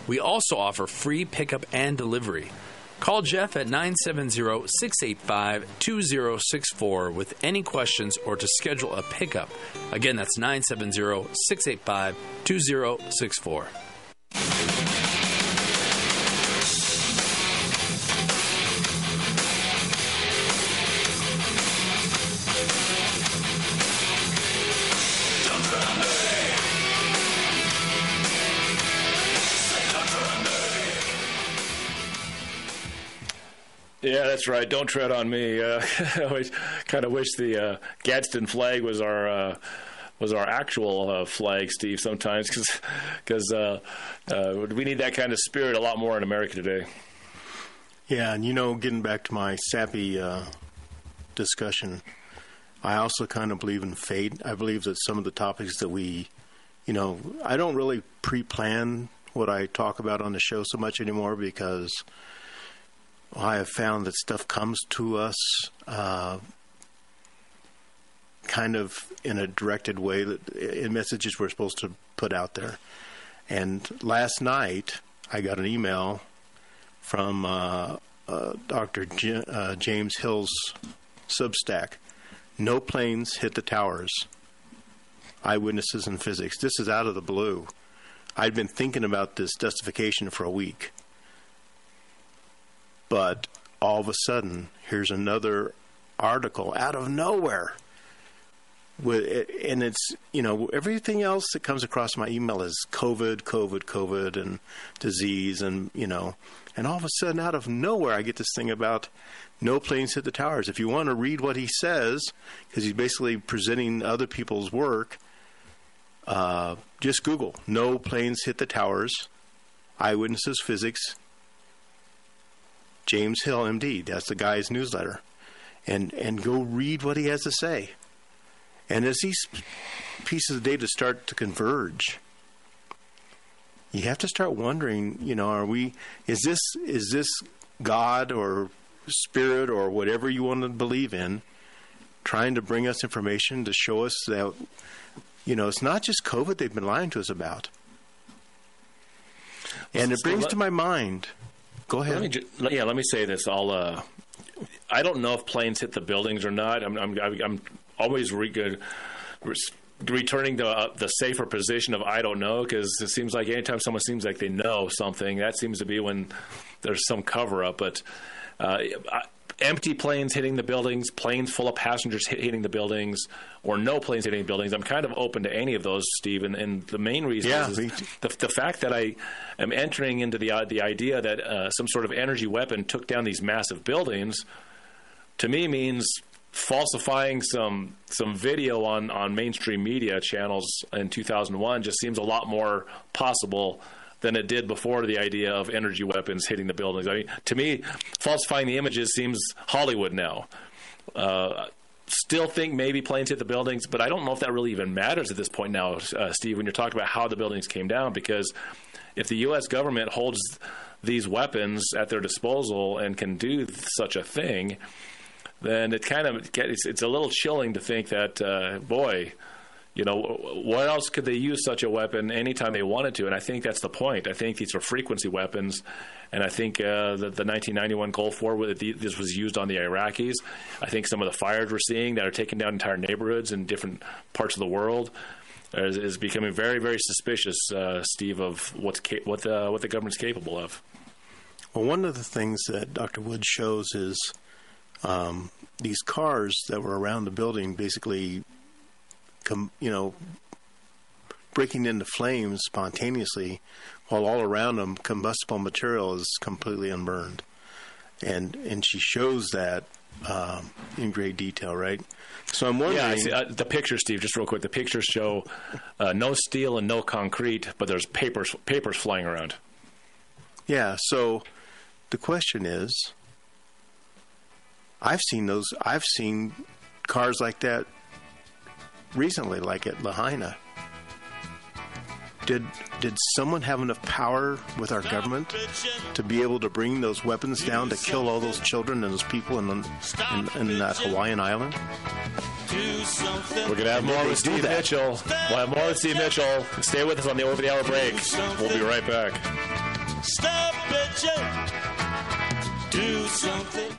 We also offer free pickup and delivery. Call Jeff at 970 685 2064 with any questions or to schedule a pickup. Again, that's 970 685 2064. Yeah, that's right. Don't tread on me. Uh, I always kind of wish the uh, Gadsden flag was our uh, was our actual uh, flag, Steve. Sometimes because uh, uh, we need that kind of spirit a lot more in America today. Yeah, and you know, getting back to my sappy uh, discussion, I also kind of believe in fate. I believe that some of the topics that we, you know, I don't really pre-plan what I talk about on the show so much anymore because I have found that stuff comes to us uh, kind of in a directed way that in messages we're supposed to put out there. And last night, I got an email from uh, uh, Dr. J- uh, James Hill's Substack. No planes hit the towers. eyewitnesses in physics. This is out of the blue. I'd been thinking about this justification for a week. But all of a sudden, here's another article out of nowhere. With it, and it's you know everything else that comes across my email is COVID, COVID, COVID, and disease, and you know, and all of a sudden, out of nowhere, I get this thing about no planes hit the towers. If you want to read what he says, because he's basically presenting other people's work, uh, just Google "no planes hit the towers," eyewitnesses physics, James Hill, MD. That's the guy's newsletter, and and go read what he has to say. And as these pieces of data start to converge, you have to start wondering, you know, are we is this is this God or spirit or whatever you want to believe in trying to bring us information to show us that you know, it's not just COVID they've been lying to us about. And it brings to my mind Go ahead. Let me ju- yeah, let me say this. I'll. Uh, I don't know if planes hit the buildings or not. I'm. I'm, I'm always re- good, res- returning to uh, the safer position of I don't know because it seems like anytime someone seems like they know something, that seems to be when there's some cover up. But uh, empty planes hitting the buildings, planes full of passengers hit, hitting the buildings, or no planes hitting buildings. I'm kind of open to any of those, Steve. And, and the main reason Yeah, is, is the, the fact that I am entering into the uh, the idea that uh, some sort of energy weapon took down these massive buildings, to me means falsifying some some video on on mainstream media channels in 2001 just seems a lot more possible than it did before the idea of energy weapons hitting the buildings. I mean, to me, falsifying the images seems Hollywood now. Uh, still think maybe planes hit the buildings, but I don't know if that really even matters at this point now, uh, Steve, when you're talking about how the buildings came down, because if the U.S. government holds these weapons at their disposal and can do such a thing, then it kind of gets, it's a little chilling to think that, uh, boy, you know, what else could they use such a weapon anytime they wanted to? And I think that's the point. I think these are frequency weapons, and I think uh, the, the 1991 Gulf War, this was used on the Iraqis. I think some of the fires we're seeing that are taking down entire neighborhoods in different parts of the world is, is becoming very, very suspicious, uh, Steve, of what's ca- what the what the government's capable of. Well, one of the things that Dr. Wood shows is um, these cars that were around the building basically, com- you know, breaking into flames spontaneously, while all around them combustible material is completely unburned, and and she shows that um, in great detail, right? So I'm wondering. Yeah, I see, uh, the pictures, Steve. Just real quick, the pictures show uh, no steel and no concrete, but there's papers papers flying around. Yeah, so the question is I've seen those I've seen cars like that recently, like at Lahaina. Did did someone have enough power with our government to be able to bring those weapons down to kill all those children and those people in, in, in that Hawaiian island? We're gonna have more with Steve Mitchell. We'll have more with Steve Mitchell. Stay with us on the over the hour break. We'll be right back. Stop bitching. Do something.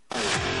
Thank you.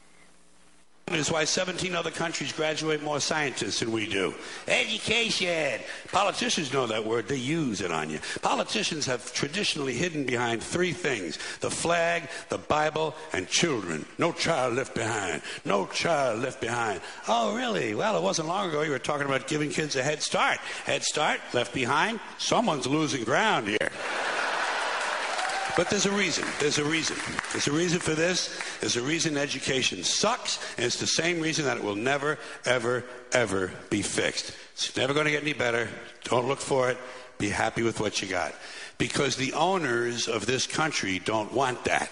Is why 17 other countries graduate more scientists than we do. Education. Politicians know that word. They use it on you. Politicians have traditionally hidden behind three things the flag, the Bible, and children. No child left behind. No child left behind. Oh, really? Well, it wasn't long ago you were talking about giving kids a head start. Head start, left behind. Someone's losing ground here. But there's a reason. There's a reason. There's a reason for this. There's a reason education sucks, and it's the same reason that it will never, ever, ever be fixed. It's never going to get any better. Don't look for it. Be happy with what you got. Because the owners of this country don't want that.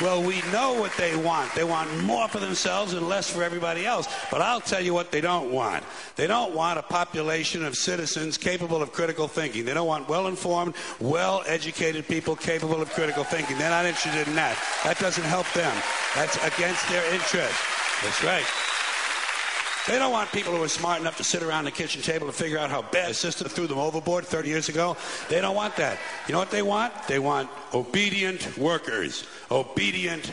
Well, we know what they want. They want more for themselves and less for everybody else. But I'll tell you what they don't want. They don't want a population of citizens capable of critical thinking. They don't want well informed, well educated people capable of critical thinking. They're not interested in that. That doesn't help them. That's against their interest. That's right. They don't want people who are smart enough to sit around the kitchen table to figure out how bad a system threw them overboard 30 years ago. They don't want that. You know what they want? They want obedient workers. Obedient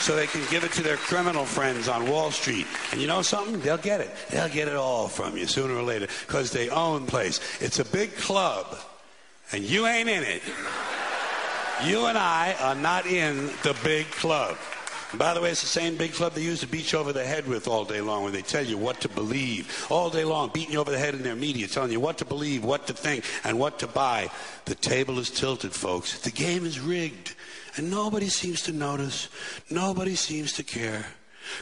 so they can give it to their criminal friends on Wall Street. And you know something? They'll get it. They'll get it all from you sooner or later because they own place. It's a big club, and you ain't in it. You and I are not in the big club. By the way, it's the same big club they use to beat you over the head with all day long when they tell you what to believe. All day long, beating you over the head in their media, telling you what to believe, what to think, and what to buy. The table is tilted, folks. The game is rigged. And nobody seems to notice. Nobody seems to care.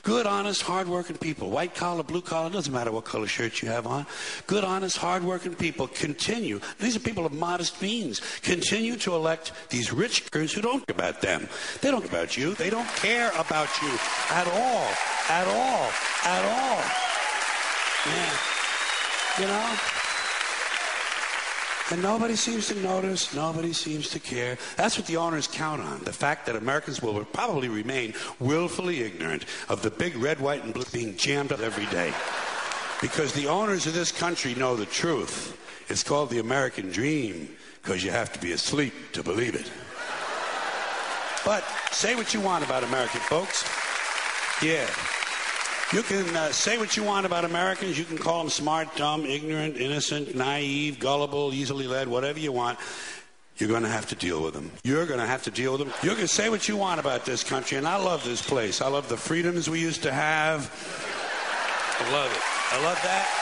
Good, honest, hardworking people, white collar, blue collar, doesn't matter what color shirt you have on. Good, honest, hardworking people continue. These are people of modest means. Continue to elect these rich who don't care about them. They don't care about you. They don't care about you at all. At all. At all. Yeah. You know? And nobody seems to notice, nobody seems to care. That's what the owners count on the fact that Americans will probably remain willfully ignorant of the big red, white, and blue being jammed up every day. Because the owners of this country know the truth. It's called the American dream because you have to be asleep to believe it. But say what you want about American folks. Yeah. You can uh, say what you want about Americans. You can call them smart, dumb, ignorant, innocent, naive, gullible, easily led, whatever you want. You're going to have to deal with them. You're going to have to deal with them. You can say what you want about this country, and I love this place. I love the freedoms we used to have. I love it. I love that.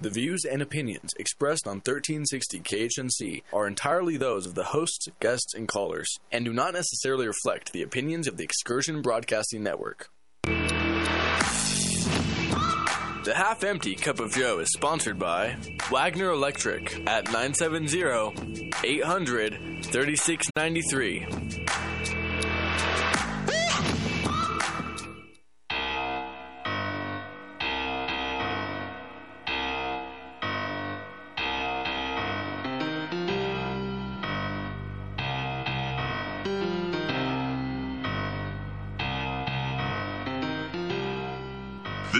The views and opinions expressed on 1360 KHNC are entirely those of the hosts, guests, and callers, and do not necessarily reflect the opinions of the Excursion Broadcasting Network. The Half Empty Cup of Joe is sponsored by Wagner Electric at 970 800 3693.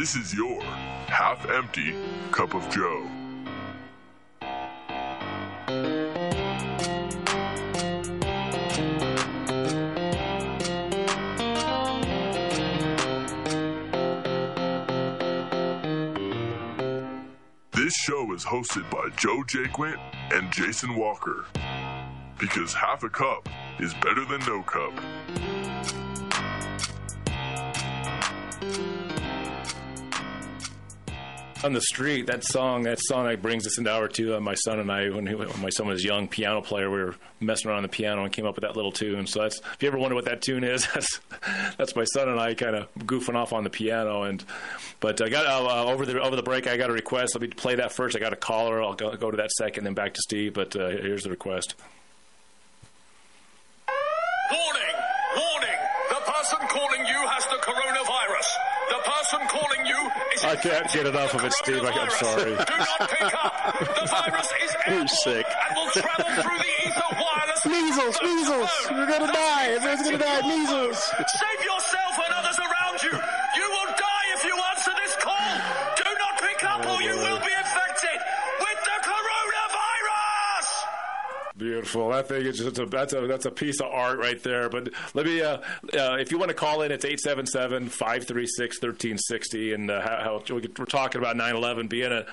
This is your half empty cup of Joe. This show is hosted by Joe Jaquint and Jason Walker. Because half a cup is better than no cup. On the street, that song, that song that brings us into hour two. Uh, my son and I, when, he, when my son was young, piano player, we were messing around on the piano and came up with that little tune. So that's if you ever wonder what that tune is, that's that's my son and I kind of goofing off on the piano. And but I got uh, uh, over the over the break, I got a request. Let me play that first. I got a caller. I'll go, go to that second, then back to Steve. But uh, here's the request. Warning! Warning! The person calling you has the coronavirus. The person calling you is I can't get enough of it, Steve. I, I'm sorry. Do not pick up. The virus is You're sick. and will travel through the ether wireless. Measles, measles. You're gonna die. Everyone's gonna die. Measles. Save yourself Beautiful. That thing is just a, that's a that's a piece of art right there. But let me, uh, uh, if you want to call in, it's 877-536-1360. And uh, how, how we're talking about 9/11 being a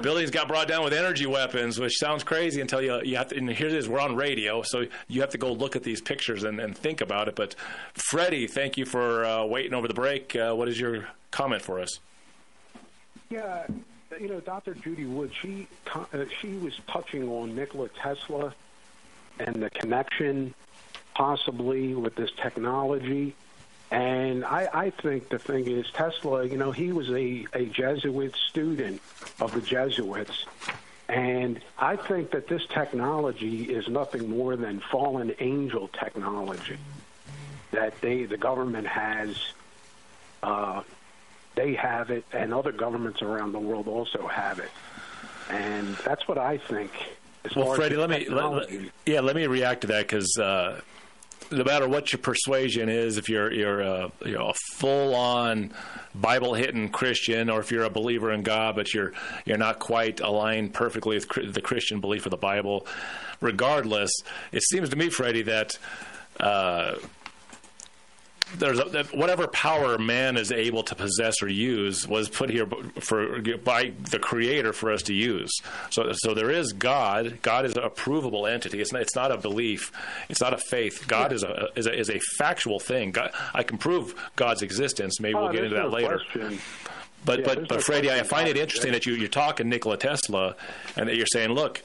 buildings got brought down with energy weapons, which sounds crazy until you you have to. And here it is, we're on radio, so you have to go look at these pictures and, and think about it. But Freddie, thank you for uh, waiting over the break. Uh, what is your comment for us? Yeah, you know, Dr. Judy Wood, she uh, she was touching on Nikola Tesla and the connection possibly with this technology. And I, I think the thing is, Tesla, you know, he was a, a Jesuit student of the Jesuits. And I think that this technology is nothing more than fallen angel technology that they, the government has. Uh, they have it, and other governments around the world also have it. And that's what I think. Well, Freddie, let me let- yeah, let me react to that because uh, no matter what your persuasion is, if you're you're a, you know, a full on Bible hitting Christian, or if you're a believer in God but you're you're not quite aligned perfectly with the Christian belief of the Bible, regardless, it seems to me, Freddie, that. Uh, there's a, whatever power man is able to possess or use was put here for by the creator for us to use. So so there is God. God is a provable entity. It's not, it's not a belief. It's not a faith. God is a is a is a factual thing. God, I can prove God's existence. Maybe Oh, we'll get into that no later. question. But Yeah, but but no Freddie, I find it interesting that. that you you're talking Nikola Tesla, and that you're saying, look,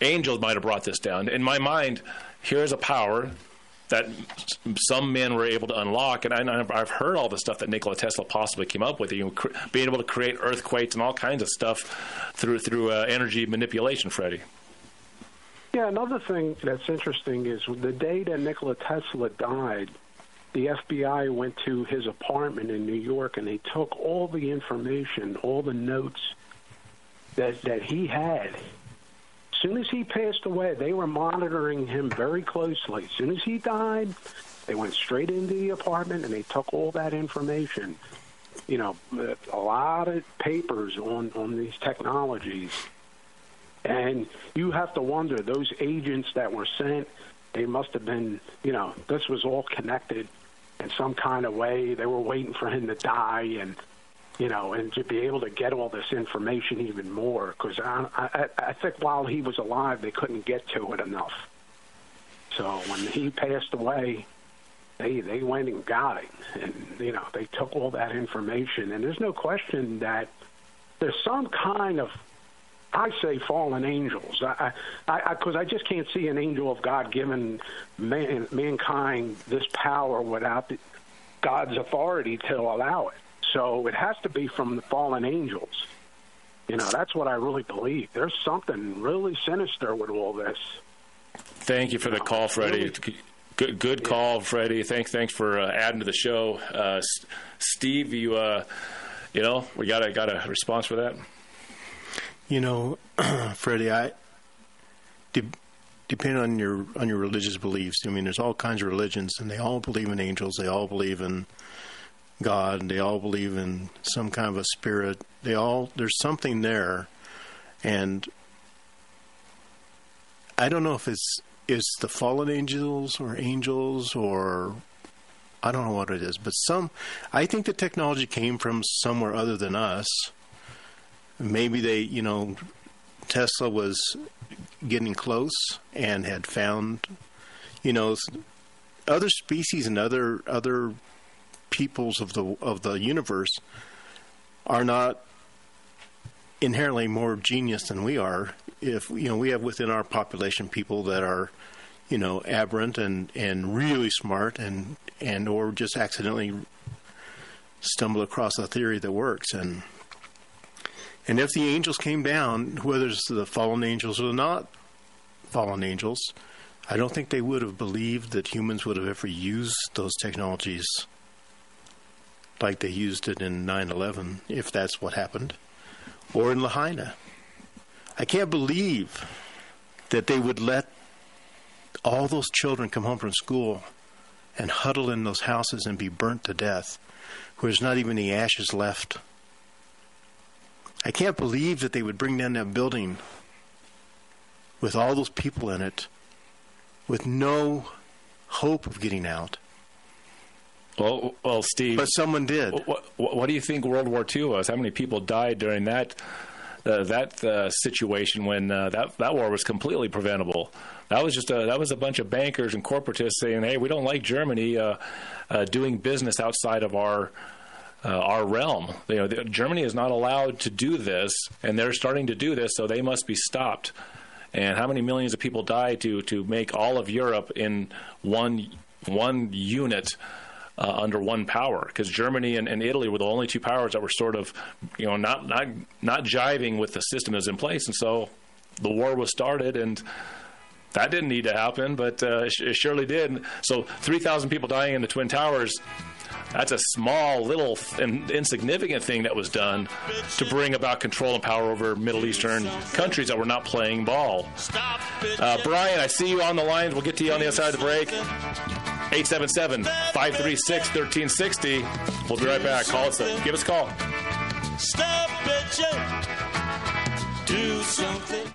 angels might have brought this down. In my mind, here's a power that some men were able to unlock, and I, I've heard all the stuff that Nikola Tesla possibly came up with, you know, cr- being able to create earthquakes and all kinds of stuff through through uh, energy manipulation. Freddie. Yeah, another thing that's interesting is the day that Nikola Tesla died, the FBI went to his apartment in New York and they took all the information, all the notes that that he had. Soon as he passed away, they were monitoring him very closely. As soon as he died, they went straight into the apartment and they took all that information. You know, a lot of papers on on these technologies. And you have to wonder those agents that were sent, they must have been, you know, this was all connected in some kind of way. They were waiting for him to die and, you know, and to be able to get all this information even more. Because I, I, I think while he was alive, they couldn't get to it enough. So when he passed away, they they went and got it, and you know they took all that information. And there's no question that there's some kind of I say fallen angels. I, I, because I, I, just can't see an angel of God giving man, mankind this power without the, God's authority to allow it. So it has to be from the fallen angels. You know, that's what I really believe. There's something really sinister with all this. Thank you for the call, Freddie. Good, good call, Freddie. Thanks, thanks for uh, adding to the show. Uh, Steve, you, uh, you know, we got a got a response for that. You know, Freddie, I de- depend on your on your religious beliefs. I mean, there's all kinds of religions, and they all believe in angels. They all believe in God. They all believe in some kind of a spirit. They all there's something there, and I don't know if it's it's the fallen angels or angels or I don't know what it is, but some I think the technology came from somewhere other than us maybe they, you know, Tesla was getting close and had found, you know, other species and other other peoples of the of the universe are not inherently more genius than we are. If you know, we have within our population people that are, you know, aberrant and and really smart and and or just accidentally stumble across a theory that works and and if the angels came down, whether it's the fallen angels or not fallen angels, I don't think they would have believed that humans would have ever used those technologies like they used it in 9 11, if that's what happened, or in Lahaina. I can't believe that they would let all those children come home from school and huddle in those houses and be burnt to death, where there's not even the ashes left I can't believe that they would bring down that building with all those people in it with no hope of getting out. Well, well, Steve. But someone did. What, what, what do you think World War II was? How many people died during that uh, that uh, situation when uh, that that war was completely preventable? That was just a that was a bunch of bankers and corporatists saying, "Hey, we don't like Germany uh, uh, doing business outside of our." uh, our realm. You know, the, Germany is not allowed to do this, and they're starting to do this, so they must be stopped. And how many millions of people died to to make all of Europe in one one unit? Uh, under one power, because Germany and, and, Italy were the only two powers that were sort of, you know, not not not jiving with the system that was in place, and so the war was started, and that didn't need to happen, but uh, it surely did. So, three thousand people dying in the Twin Towers that's a small, little, and insignificant thing that was done to bring about control and power over Middle Eastern countries that were not playing ball. Uh, Brian, I see you on the lines. We'll get to you on the other side of the break. 877 536 1360. We'll be right back. Call us. Give us a call. Stop bitching. Do something.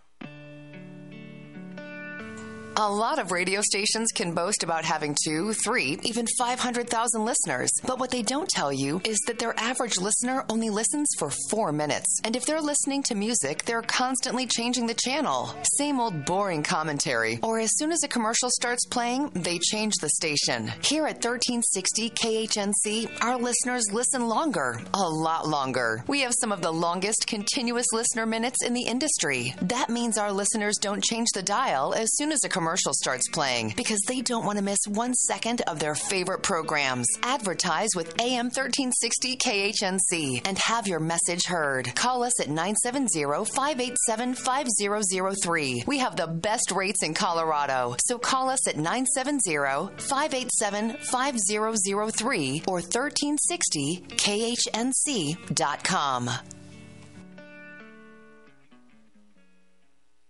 A lot of radio stations can boast about having two, three, even 500,000 listeners. But what they don't tell you is that their average listener only listens for four minutes. And if they're listening to music, they're constantly changing the channel. Same old boring commentary. Or as soon as a commercial starts playing, they change the station. Here at 1360 KHNC, our listeners listen longer, a lot longer. We have some of the longest continuous listener minutes in the industry. That means our listeners don't change the dial as soon as a commercial commercial starts playing because they don't want to miss one second of their favorite programs. Advertise with AM 1360 KHNC and have your message heard. Call us at 970 587 5003. We have the best rates in Colorado, so call us at 970 587 5003 or 1360KHNC.com.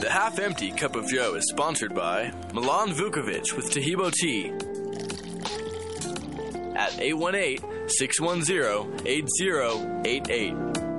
The Half Empty Cup of Joe is sponsored by Milan Vukovic with Taheebo Tea at 818 610 8088.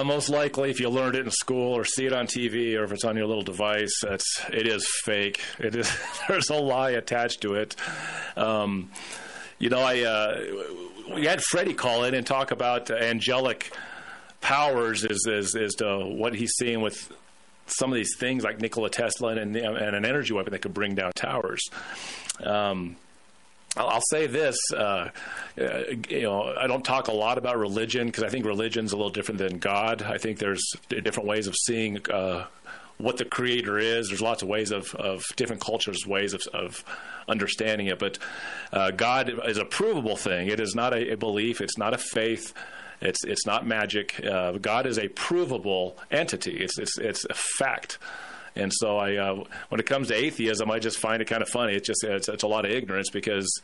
Yeah, most likely if you learned it in school or see it on TV or if it's on your little device, that's it is fake. It is there's a lie attached to it. Um, you know, I uh, we had Freddie call in and talk about angelic powers as as as to what he's seeing with some of these things like Nikola Tesla and, and an energy weapon that could bring down towers. Um, I'll, say this, uh, uh, you know, I don't talk a lot about religion because I think religion's a little different than God. I think there's different ways of seeing uh, what the Creator is. There's lots of ways of, of different cultures' ways of, of understanding it, but uh, God is a provable thing. It is not a, a belief. It's not a faith. It's it's not magic. Uh, God is a provable entity. It's it's it's a fact. And so I, uh, when it comes to atheism, I just find it kind of funny. It's just it's, it's a lot of ignorance because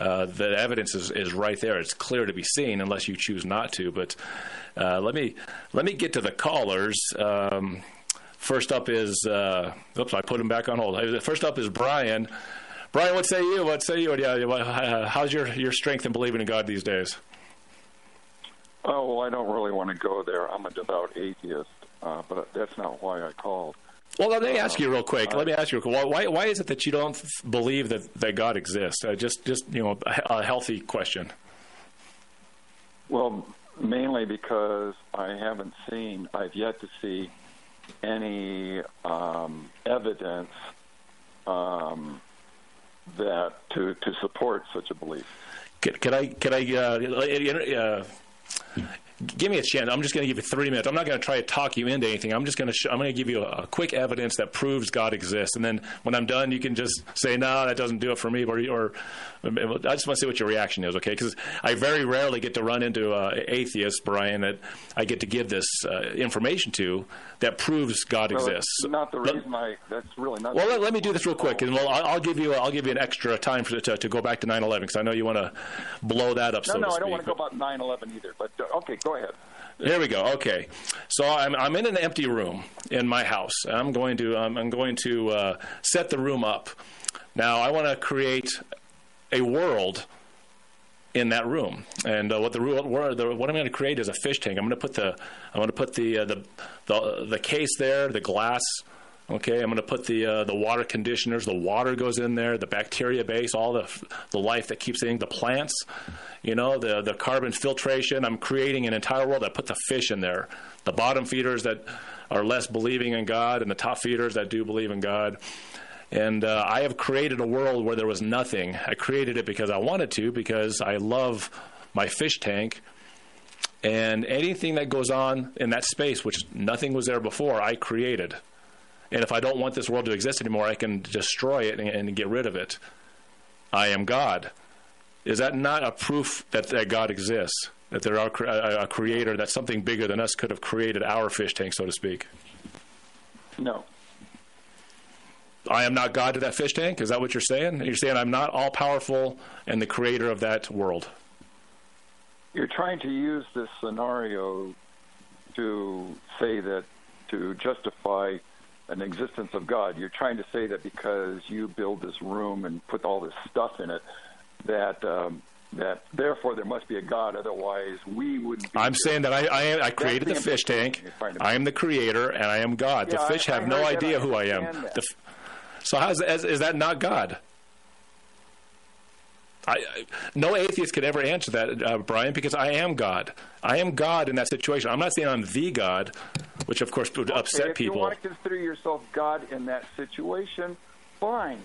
uh, the evidence is, is right there. It's clear to be seen unless you choose not to. But uh, let me let me get to the callers. Um, first up is uh, oops, I put him back on hold. First up is Brian. Brian, what say you? What say you? Yeah, how's your your strength in believing in God these days? Oh well, I don't really want to go there. I'm a devout atheist, uh, but that's not why I called. Well, let me ask you real quick. Let me ask you. Why, why is it that you don't believe that, that God exists? Uh, just, just you know, a healthy question. Well, mainly because I haven't seen, I've yet to see any um, evidence um, that to to support such a belief. Could, could I could I uh, uh, give me a chance. I'm just going to give you three minutes. I'm not going to try to talk you into anything. I'm just going to sh- I'm going to give you a, a, quick evidence that proves God exists, and then when I'm done, you can just say, "No, that doesn't do it for me," or, or I just want to see what your reaction is, okay? Because I very rarely get to run into uh, atheists, Brian, that I get to give this uh, information to that proves God well, exists. Not the reason I. That's really not. Well, let, let, me do this real quick, and well, I'll, I'll, give you I'll give you an extra time for, to, to go back to 9/11 because I know you want to blow that up. No, so no, I don't want to go about 9/11 either. But uh, okay, go ahead. There we go. Okay, so I'm I'm in an empty room in my house. I'm going to um, I'm going to uh, set the room up. Now I want to create a world in that room. And uh, what the, the, what I'm going to create is a fish tank. I'm going to put the I'm going to put the, uh, the the the case there, the glass. Okay, I'm going to put the uh, the water conditioners. The water goes in there. The bacteria base, all the the life that keeps eating the plants. You know, the the carbon filtration. I'm creating an entire world. I put the fish in there. The bottom feeders that are less believing in God, and the top feeders that do believe in God. And uh, I have created a world where there was nothing. I created it because I wanted to, because I love my fish tank. And anything that goes on in that space, which nothing was there before, I created. And if I don't want this world to exist anymore, I can destroy it and, and get rid of it. I am God. Is that not a proof that, that God exists? That there are a, a creator, that something bigger than us could have created our fish tank, so to speak? No. I am not God to that fish tank. Is that what you're saying? You're saying I'm not all powerful and the creator of that world. You're trying to use this scenario to say that to justify an existence of God. You're trying to say that because you build this room and put all this stuff in it, that um, that therefore there must be a God. Otherwise, we wouldn't. Be I'm saying that I I, I created the, the fish tank. implication you're trying to I am the creator and I am God. Yeah, the fish I- I have no idea who I am. The so how's is, is that not God? I, I, no atheist could ever answer that, uh, Brian, because I am God. I am God in that situation. I'm not saying I'm the God, which of course would upset if people. you want to consider yourself God in that situation, fine.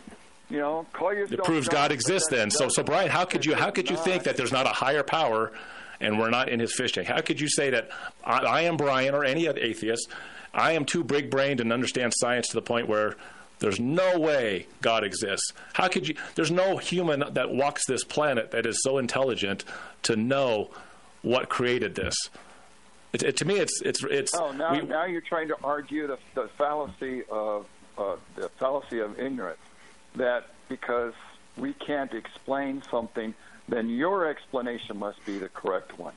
You know, call yourself. It proves God exists then. So, so Brian, how could you how could you think that there's not a higher power, and we're not in His fish tank? How could you say that I, I am Brian or any other atheist? I am too big brained and understand science to the point where there's no way God exists. How could you? There's no human that walks this planet that is so intelligent to know what created this. It, it, to me, it's it's it's. Oh, now, we- now you're trying to argue the, the fallacy of uh, the fallacy of ignorance. That because we can't explain something, then your explanation must be the correct one.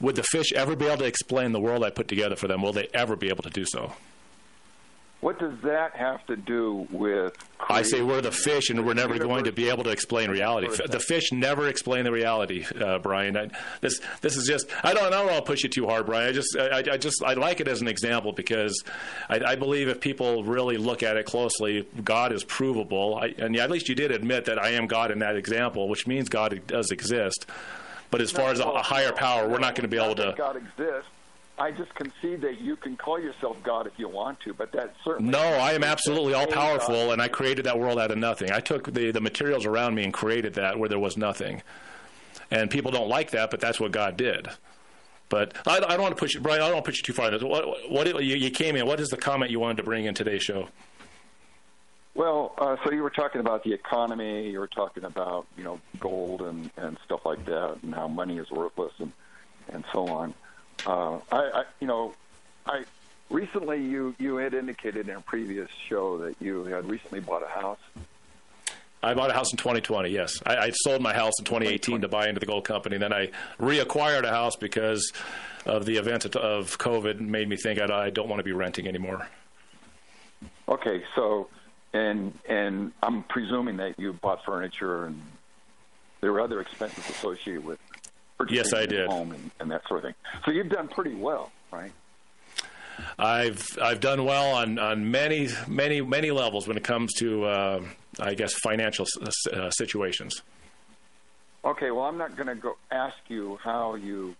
would the fish ever be able to explain the world I put together for them? Will they ever be able to do so? What does that have to do with? I say we're the fish, and we're never universe. going to be able to explain reality. The fish never explain the reality, uh, Brian. I, this this is just I don't I don't want to push you too hard, Brian. I just I, I just I like it as an example because I, I believe if people really look at it closely, God is provable. I, and at least you did admit that I am God in that example, which means God does exist. But as far as a, a higher power, we're not going to be able to. God exists. I just concede that you can call yourself God if you want to, but that certainly. No, I am absolutely all Hey, God. powerful, and I created that world out of nothing. I took the, the materials around me and created that where there was nothing. And people don't like that, but that's what God did. But I, I don't want to push you, Brian. I don't want to push you too far. What, what you, you came in? What is the comment you wanted to bring in today's show? Well, uh, so you were talking about the economy. You were talking about you know gold and and stuff like that, and how money is worthless and and so on. Uh, I, I you know I recently you you had indicated in a previous show that you had recently bought a house. I bought a house in 2020. Yes, I, I sold my house in 2018 to buy into the gold company. Then I reacquired a house because of the event of- COVID. Made me think I, I don't want to be renting anymore. Okay, so and and I'm presuming that you bought furniture and there were other expenses associated with Yes, I did. home and, and that sort of thing. So you've done pretty well, right? I've I've done well on, on many many many levels when it comes to uh, I guess financial s- uh, situations. Okay, well, I'm not going to go ask you how you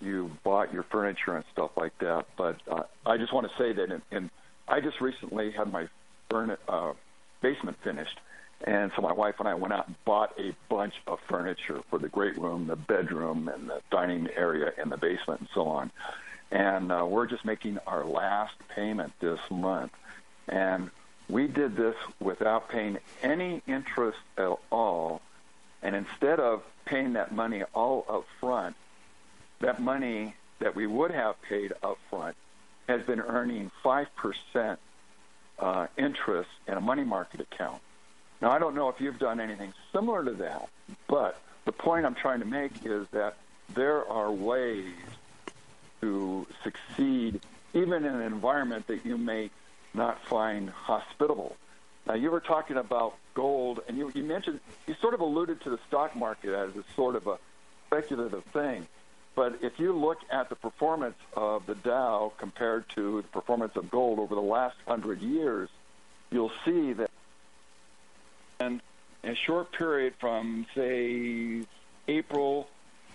you bought your furniture and stuff like that, but uh, I just want to say that in, in I just recently had my furni- uh, basement finished, and so my wife and I went out and bought a bunch of furniture for the great room, the bedroom, and the dining area in the basement, and so on. And uh, we're just making our last payment this month, and we did this without paying any interest at all. And instead of paying that money all up front, that money that we would have paid up front has been earning 5% uh, interest in a money market account. Now, I don't know if you've done anything similar to that, but the point I'm trying to make is that there are ways to succeed even in an environment that you may not find hospitable. Now, you were talking about gold, and you, you mentioned, you sort of alluded to the stock market as a sort of a speculative thing. But if you look at the performance of the Dow compared to the performance of gold over the last hundred years, you'll see that in a short period from, say, April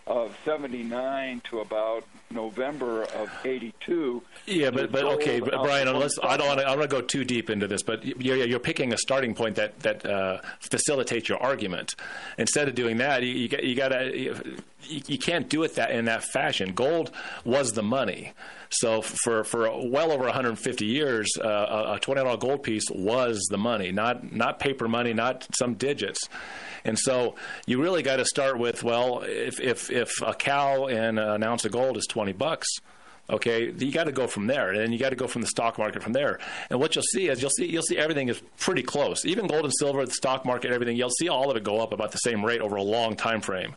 of 79 to about November of 82. Yeah, but but okay, but Brian, let's, I don't want to I don't want to go too deep into this, but you're, you're picking a starting point that that uh, facilitates your argument. Instead of doing that, you, you, got- you gotta you, you can't do it that in that fashion. Gold was the money. So for for well over 150 years, uh, a a twenty dollar gold piece was the money, not not paper money, not some digits. And so you really got to start with well, if if if a cow and an ounce of gold is 20 bucks, Okay, you got to go from there, and then you got to go from the stock market from there. And what you'll see is you'll see you'll see everything is pretty close. Even gold and silver, the stock market, everything. You'll see all of it go up about the same rate over a long time frame.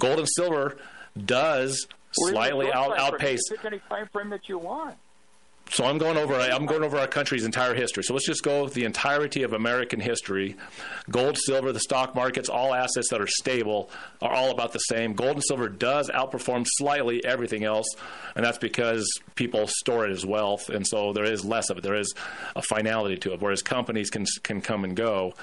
Gold and silver does slightly out, outpace. Pick any time frame that you want. So I'm going over I'm going over our country's entire history. So let's just go the entirety of American history. Gold, silver, the stock markets, all assets that are stable are all about the same. Gold and silver does outperform slightly everything else, and that's because people store it as wealth, and so there is less of it. There is a finality to it, whereas companies can can come and go.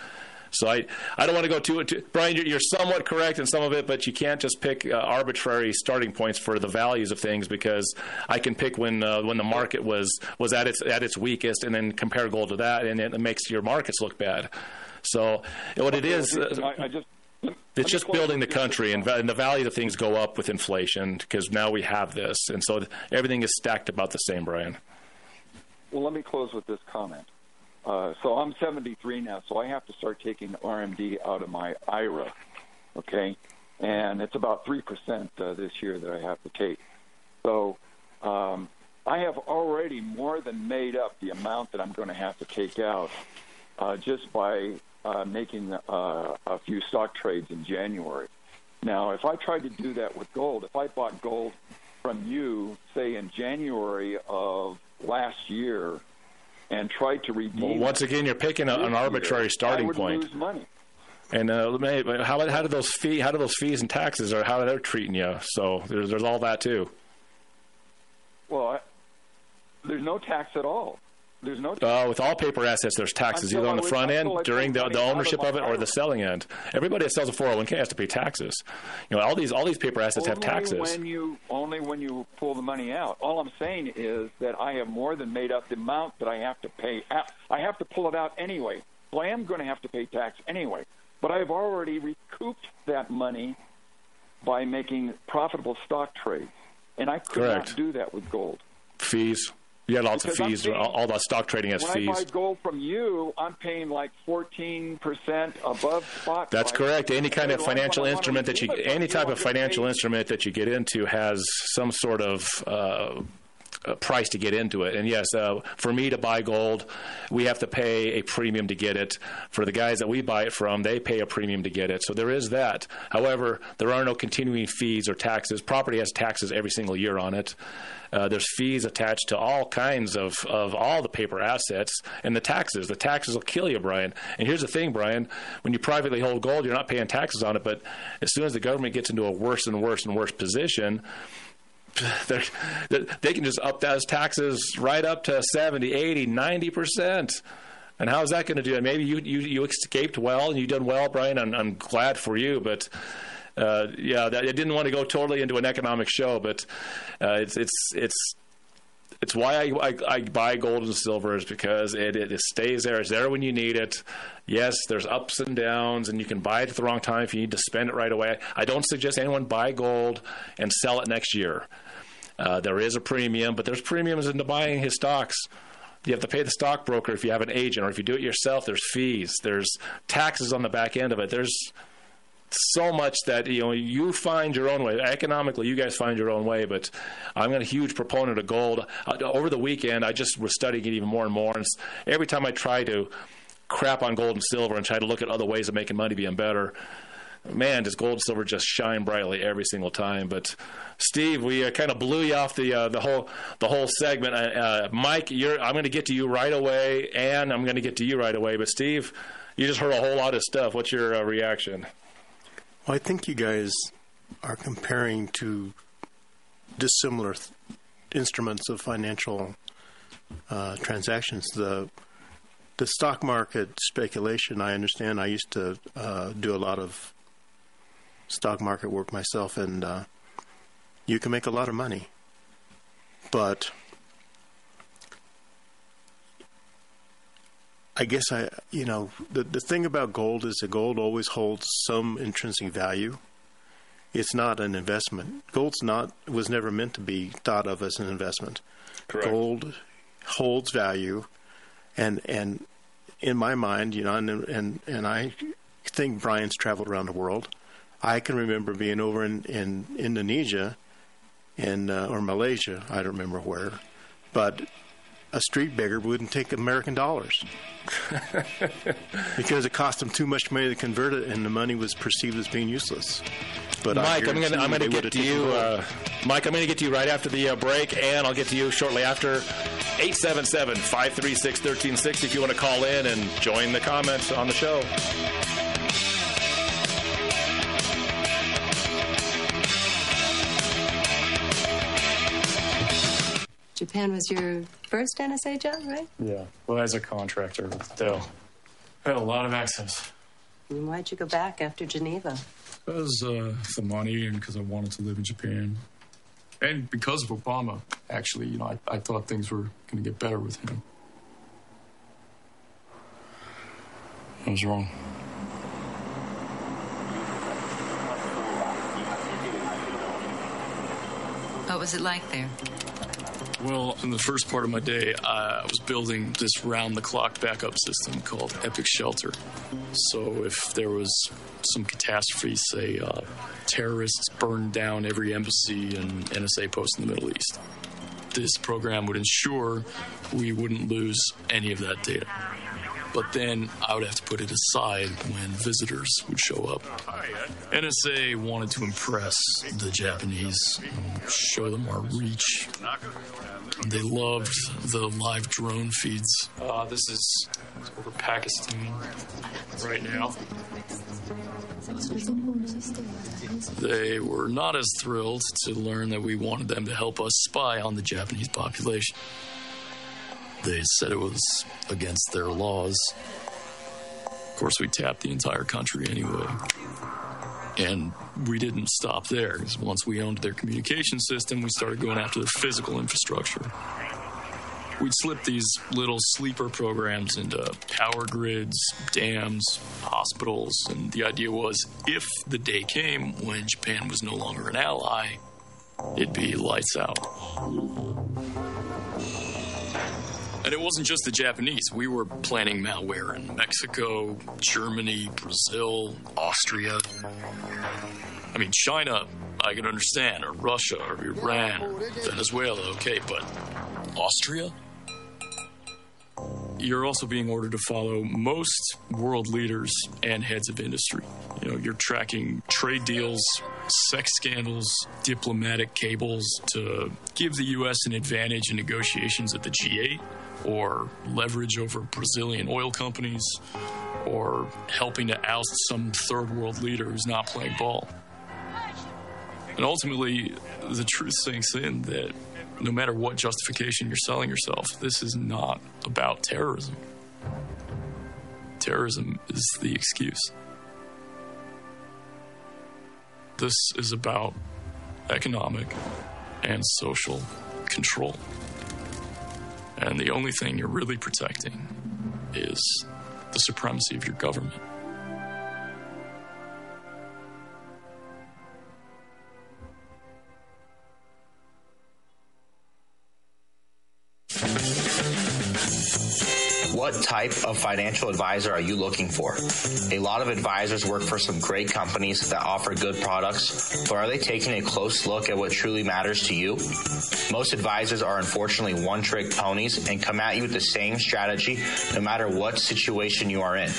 So I, I don't want to go too, too Brian. You're, you're somewhat correct in some of it, but you can't just pick uh, arbitrary starting points for the values of things because I can pick when uh, when the market was was at its at its weakest, and then compare gold to that, and it makes your markets look bad. So what it is, uh, I, I just it's just building the country, and, and the value of things go up with inflation because now we have this, and so everything is stacked about the same, Brian. Well, let me close with this comment. Uh, so I'm 73 now, so I have to start taking RMD out of my IRA, okay? And it's about 3% uh, this year that I have to take. So um, I have already more than made up the amount that I'm going to have to take out uh, just by uh, making uh, a few stock trades in January. Now, if I tried to do that with gold, if I bought gold from you, say in January of last year, and tried to redeem. Well, once again, you're picking a, an arbitrary starting point. And uh, how how do those fee how do those fees and taxes or how are they're treating you? So there's there's all that too. Well, I, there's no tax at all. There's no. Uh, with all paper assets, there's taxes Until either on the front end during the, the out of ownership of it or the selling end. Everybody that sells a 401k has to pay taxes. You know all these all these paper assets have only taxes. when you only when you pull the money out. All I'm saying is that I have more than made up the amount that I have to pay. I have to pull it out anyway. So I am going to have to pay tax anyway. But I've already recouped that money by making profitable stock trades, and I could Correct. not do that with gold. fees. You got lots of Because I'm fees. paying- all, all that stock trading has when fees. I buy gold from you, I'm paying like 14% above spot. That's price. correct. Any kind of financial instrument that you, redeem it from any type of financial instrument that you get into has some sort of uh, price to get into it. And yes, uh, for me to buy gold, we have to pay a premium to get it. For the guys that we buy it from, they pay a premium to get it. So there is that. However, there are no continuing fees or taxes. Property has taxes every single year on it. Uh, there's fees attached to all kinds of, of all the paper assets and the taxes. The taxes will kill you, Brian. And here's the thing, Brian: when you privately hold gold, you're not paying taxes on it. But as soon as the government gets into a worse and worse and worse position, they're, they can just up those taxes right up to 70, 80, 90 percent. And how's that going to do it? Maybe you, you, you escaped well and you done well, Brian. I'm, I'm glad for you, but uh, yeah, that, I didn't want to go totally into an economic show, but uh, it's it's it's it's why I, I, I buy gold and silver is because it, it stays there. It's there when you need it. Yes, there's ups and downs, and you can buy it at the wrong time if you need to spend it right away. I don't suggest anyone buy gold and sell it next year. Uh, there is a premium, but there's premiums into buying his stocks. You have to pay the stockbroker if you have an agent, or if you do it yourself. There's fees. There's taxes on the back end of it. There's so much that you know you find your own way. Economically you guys find your own way but i'm a huge proponent of gold. Uh, over the weekend i just was studying it even more and more and every time i try to crap on gold and silver and try to look at other ways of making money being better man does gold and silver just shine brightly every single time. But steve we uh, kind of blew you off the uh, the whole the whole segment. Uh, uh, mike i'm going to get to you right away and i'm going to get to you right away. But steve you just heard a whole lot of stuff. What's your uh, reaction Well, I think you guys are comparing two dissimilar th- instruments of financial uh, transactions. The the stock market speculation. I understand. I used to uh, do a lot of stock market work myself, and uh, you can make a lot of money, but I guess I, you know, the the thing about gold is that gold always holds some intrinsic value. It's not an investment. Gold's not was never meant to be thought of as an investment. Correct. Gold holds value, and and in my mind, you know, and and and I think Brian's traveled around the world. I can remember being over in in Indonesia in uh, or Malaysia, I don't remember where, but a street beggar wouldn't take American dollars because it cost them too much money to convert it, and the money was perceived as being useless. But Mike, I'm going to get to you, uh, Mike. I'm going to get to you right after the uh, break, and I'll get to you shortly after. 877-536-1360 if you want to call in and join the comments on the show. Japan was your first NSA job, right? Yeah. Well, as a contractor with Dell. I had a lot of access. And why'd you go back after Geneva? Because uh, the money and because I wanted to live in Japan. And because of Obama, actually, you know, I, I thought things were going to get better with him. I was wrong. What was it like there? Well, in the first part of my day, I was building this round the clock backup system called Epic Shelter. So if there was some catastrophe, say uh, terrorists burned down every embassy and NSA post in the Middle East, this program would ensure we wouldn't lose any of that data. But then I would have to put it aside when visitors would show up. NSA wanted to impress the Japanese, show them our reach. They loved the live drone feeds. Uh, this is over Pakistan right now. They were not as thrilled to learn that we wanted them to help us spy on the Japanese population. They said it was against their laws. Of course, we tapped the entire country anyway. And we didn't stop there, once we owned their communication system, we started going after their physical infrastructure. We'd slip these little sleeper programs into power grids, dams, hospitals, and the idea was if the day came when Japan was no longer an ally, it'd be lights out. It wasn't just the Japanese. We were planning malware in Mexico, Germany, Brazil, Austria. I mean, China, I can understand, or Russia, or Iran, Venezuela, okay, but Austria? You're also being ordered to follow most world leaders and heads of industry. You know, you're tracking trade deals, sex scandals, diplomatic cables to give the U.S. an advantage in negotiations at the G8 or leverage over Brazilian oil companies or helping to oust some third world leader who's not playing ball. And ultimately, the truth sinks in that no matter what justification you're selling yourself, this is not about terrorism. Terrorism is the excuse. This is about economic and social control. And the only thing you're really protecting is the supremacy of your government. Type of financial advisor are you looking for? A lot of advisors work for some great companies that offer good products, but are they taking a close look at what truly matters to you? Most advisors are unfortunately one trick ponies and come at you with the same strategy no matter what situation you are in.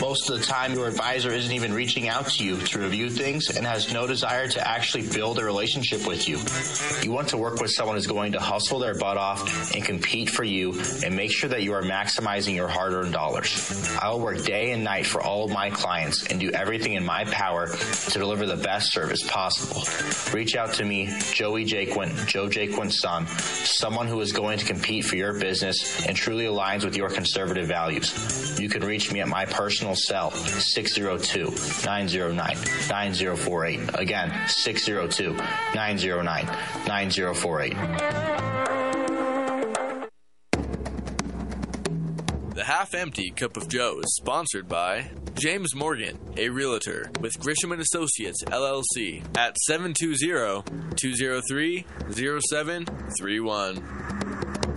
Most of the time, your advisor isn't even reaching out to you to review things and has no desire to actually build a relationship with you. You want to work with someone who's going to hustle their butt off and compete for you and make sure that you are maximizing your hard earned dollars. I will work day and night for all of my clients and do everything in my power to deliver the best service possible. Reach out to me, Joey Jaquint, Joe Jaquint's son, someone who is going to compete for your business and truly aligns with your conservative values. You can reach me at my personal cell, 602 909 9048. Again, 602 909 9048. Half Empty Cup of Joe is sponsored by James Morgan, a realtor with Grisham and Associates LLC at 720-203-0731.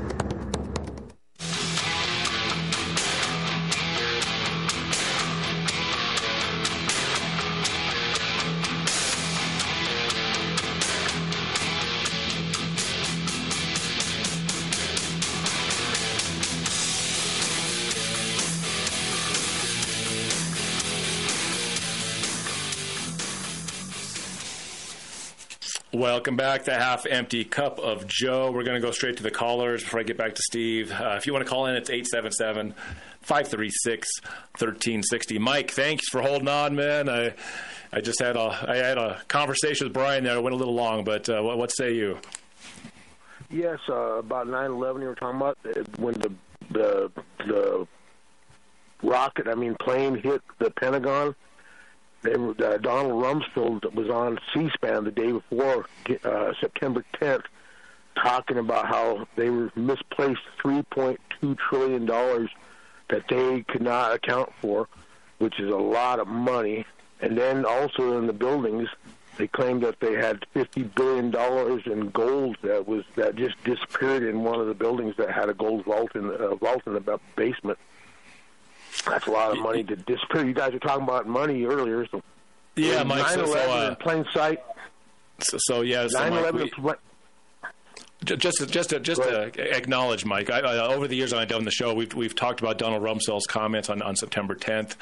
Welcome back to Half Empty Cup of Joe. We're going to go straight to the callers before I get back to Steve. Uh, if you want to call in, it's 877 536 1360. Mike, thanks for holding on, man. I, I just had a I had a conversation with Brian there. It went a little long, but uh, what, what say you? Yes, uh, about 9/11 you were talking about uh, when the the the rocket, I mean plane hit the Pentagon. They uh, Donald Rumsfeld was on C-SPAN the day before uh, September 10th, talking about how they were misplaced 3.2 trillion dollars that they could not account for, which is a lot of money. And then also in the buildings, they claimed that they had 50 billion dollars in gold that was that just disappeared in one of the buildings that had a gold vault in the uh, vault in the basement. That's a lot of money to disappear. You guys were talking about money earlier, so Yeah, Mike, so- 9/11 so, uh, in plain sight. So, so yeah, so Mike, 9/11 we- in pla- Ju- Just to, just to, just to acknowledge, Mike. I, I, over the years I've done the show, we've we've talked about Donald Rumsfeld's comments on, on September 10th.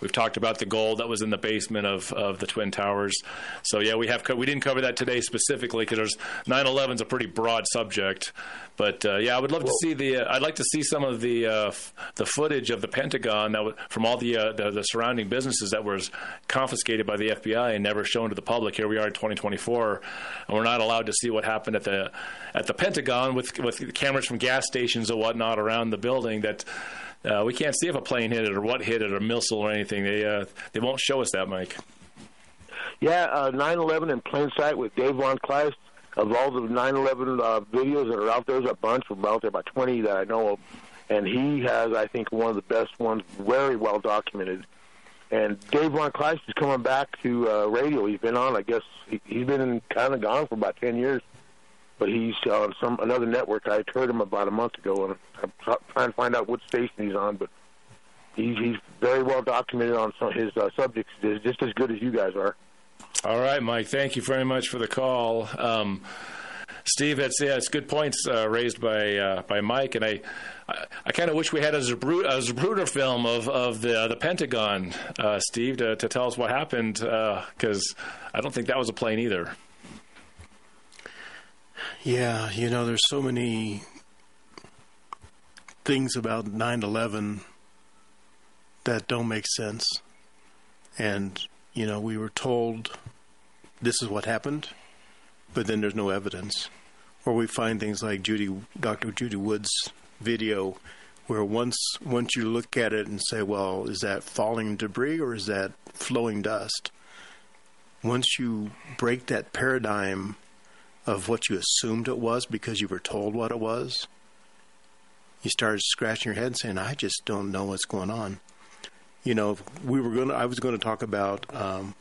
We've talked about the gold that was in the basement of, of the twin towers. So yeah, we have co- we didn't cover that today specifically because there's 9/11 is a pretty broad subject. But uh, yeah, I would love to see the. Uh, I'd like to see some of the uh, f- the footage of the Pentagon that w- from all the, uh, the the surrounding businesses that was confiscated by the FBI and never shown to the public. Here we are in 2024, and we're not allowed to see what happened at the at the Pentagon with with cameras from gas stations and whatnot around the building. That uh, we can't see if a plane hit it or what hit it or missile or anything. They uh, they won't show us that, Mike. Yeah, uh, 9/11 in plain sight with Dave Von Kleist. Of all the 9/11 uh, videos that are out there, there's a bunch. We're out there about 20 that I know of, and he has, I think, one of the best ones, very well documented. And Dave Von Kleist is coming back to uh, radio. He's been on, I guess, he, he's been kind of gone for about 10 years, but he's on some another network. I heard him about a month ago, and I'm trying to find out what station he's on, but. He's, he's very well documented on some, his uh, subjects, just as good as you guys are. All right, Mike. Thank you very much for the call. Um, Steve, it's yeah, it's good points uh, raised by uh, by Mike, and I I, I kind of wish we had a Zabru- a Zapruder film of of the the Pentagon, uh, Steve, to, to tell us what happened because I don't think that was a plane either. Yeah, you know, there's so many things about 9 11 that don't make sense. And, you know, we were told this is what happened, but then there's no evidence. Or we find things like Judy, Dr. Judy Wood's video, where once once you look at it and say, well, is that falling debris or is that flowing dust? Once you break that paradigm of what you assumed it was because you were told what it was, you started scratching your head and saying, I just don't know what's going on. You know, we were going to, I was going to talk about um,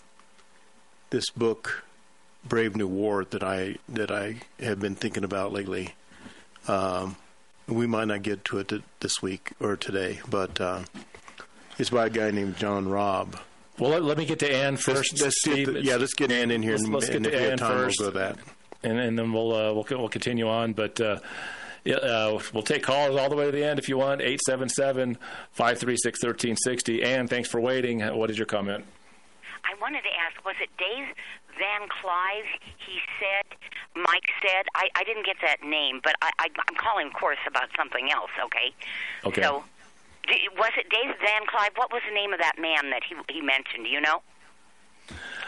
this book, Brave New War, that I, that I have been thinking about lately. Um, we might not get to it th- this week or today, but uh, it's by a guy named John Robb. Well, let, let me get to Ann 1st Let's, let's get the- yeah, let's get Ann in here, Let's, and, let's get and to Ann time, first, we'll go that. and, and then we'll uh, we'll we'll continue on. But uh, yeah, uh, we'll take calls all the way to the end if you want. 877 536 1360. Ann, thanks for waiting. What is your comment? I wanted to ask, was it Dave Van Clive? He said, Mike said, I, I didn't get that name, but I, I, I'm calling, of course, about something else, okay? Okay. So, d- was it Dave Van Clive? What was the name of that man that he, he mentioned? Do you know?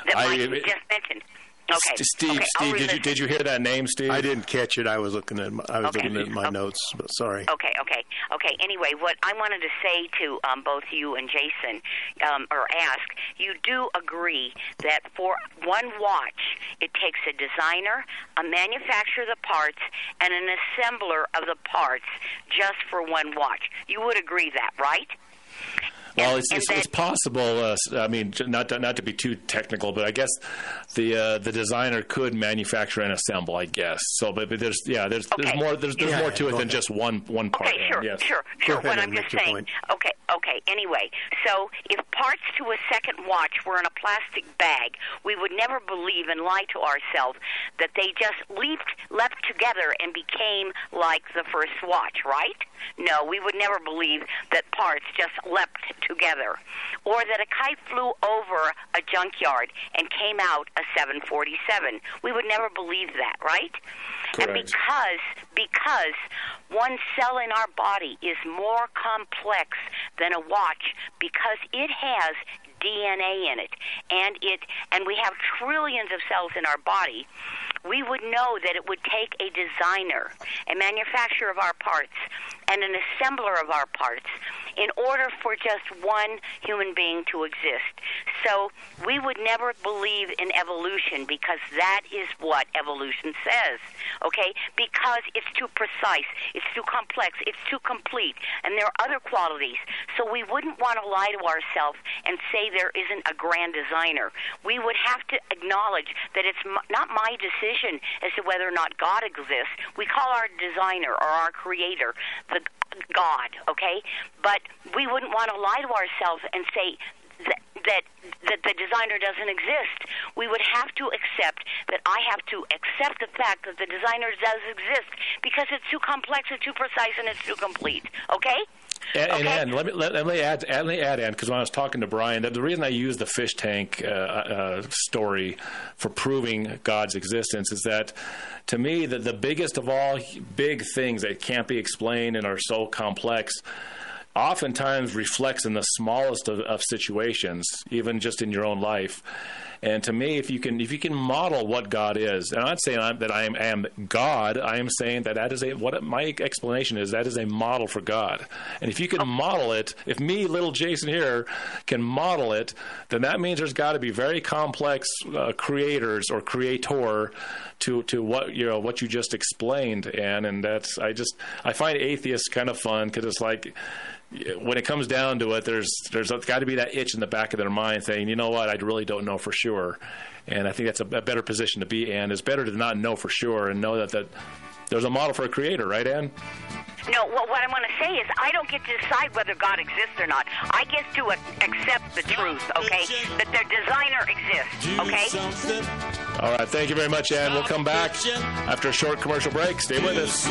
That I- Mike just mentioned. Okay. S- Steve, okay, Steve, did you did you hear that name, Steve? I didn't catch it. I was looking at my, I was Okay. looking at my notes, but sorry. Okay, okay, okay. Anyway, what I wanted to say to um, both you and Jason, um, or ask, you do agree that for one watch, it takes a designer, a manufacturer of the parts, and an assembler of the parts just for one watch. You would agree that, right? Well, it's, and it's, it's possible. Uh, s- I mean, not to, not to be too technical, but I guess the uh, the designer could manufacture and assemble. I guess so. But, but there's yeah, there's there's more there's, there's Yeah, more to go it than just one one part. Okay, sure, yes. sure, sure. What I'm just saying. Okay, Okay, anyway, so if parts to a second watch were in a plastic bag, we would never believe and lie to ourselves that they just leaped, leapt together and became like the first watch, right? No, we would never believe that parts just leapt together. Or that a kite flew over a junkyard and came out a 747. We would never believe that, right? And because because one cell in our body is more complex than a watch because it has DNA in it and it and we have trillions of cells in our body we would know that it would take a designer, a manufacturer of our parts, and an assembler of our parts in order for just one human being to exist. So we would never believe in evolution because that is what evolution says. Okay? Because it's too precise, it's too complex, it's too complete, and there are other qualities. So we wouldn't want to lie to ourselves and say there isn't a grand designer. We would have to acknowledge that it's m- not my decision as to whether or not God exists. We call our designer or our creator the God, okay? But we wouldn't want to lie to ourselves and say that, that that the designer doesn't exist. We would have to accept that I have to accept the fact that the designer does exist because it's too complex, it's too precise, and it's too complete. Okay? And, and Ann, let me let, let me add let me add Ann because when I was talking to Brian, the, the reason I used the fish tank uh, uh, story for proving God's existence is that to me the the biggest of all big things that can't be explained and are so complex oftentimes reflects in the smallest of, of situations, even just in your own life. And to me, if you can if you can model what God is, and I'm not saying I'm, that I am, am God, I am saying that that is a what my explanation is that is a model for God. And if you can model it, if me, little Jason here, can model it, then that means there's got to be very complex uh, creators or creator to to what you know what you just explained, and and that's I just I find atheists kind of fun because it's like when it comes down to it, there's there's got to be that itch in the back of their mind saying, you know what, I really don't know for sure, and I think that's a, a better position to be in. It's better to not know for sure and know that that there's a model for a creator, right, Ann? No, well, what I want to say is I don't get to decide whether God exists or not. I get to a- accept the truth, okay? That their designer exists, okay? All right, thank you very much, Ann. We'll come back after a short commercial break. Stay with us.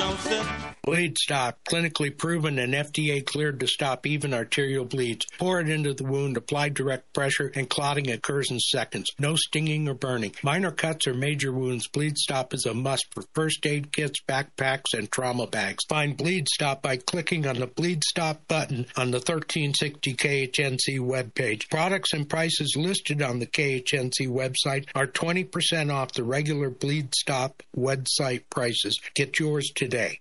Bleed Stop, clinically proven and FDA cleared to stop even arterial bleeds. Pour it into the wound, apply direct pressure, and clotting occurs in seconds. No stinging or burning. Minor cuts or major wounds, Bleed Stop is a must for first aid kits, backpacks, and trauma bags. Find Bleed Stop by clicking on the Bleed Stop button on the 1360 KHNC webpage. Products and prices listed on the KHNC website are 20% off the regular Bleed Stop website prices. Get yours today.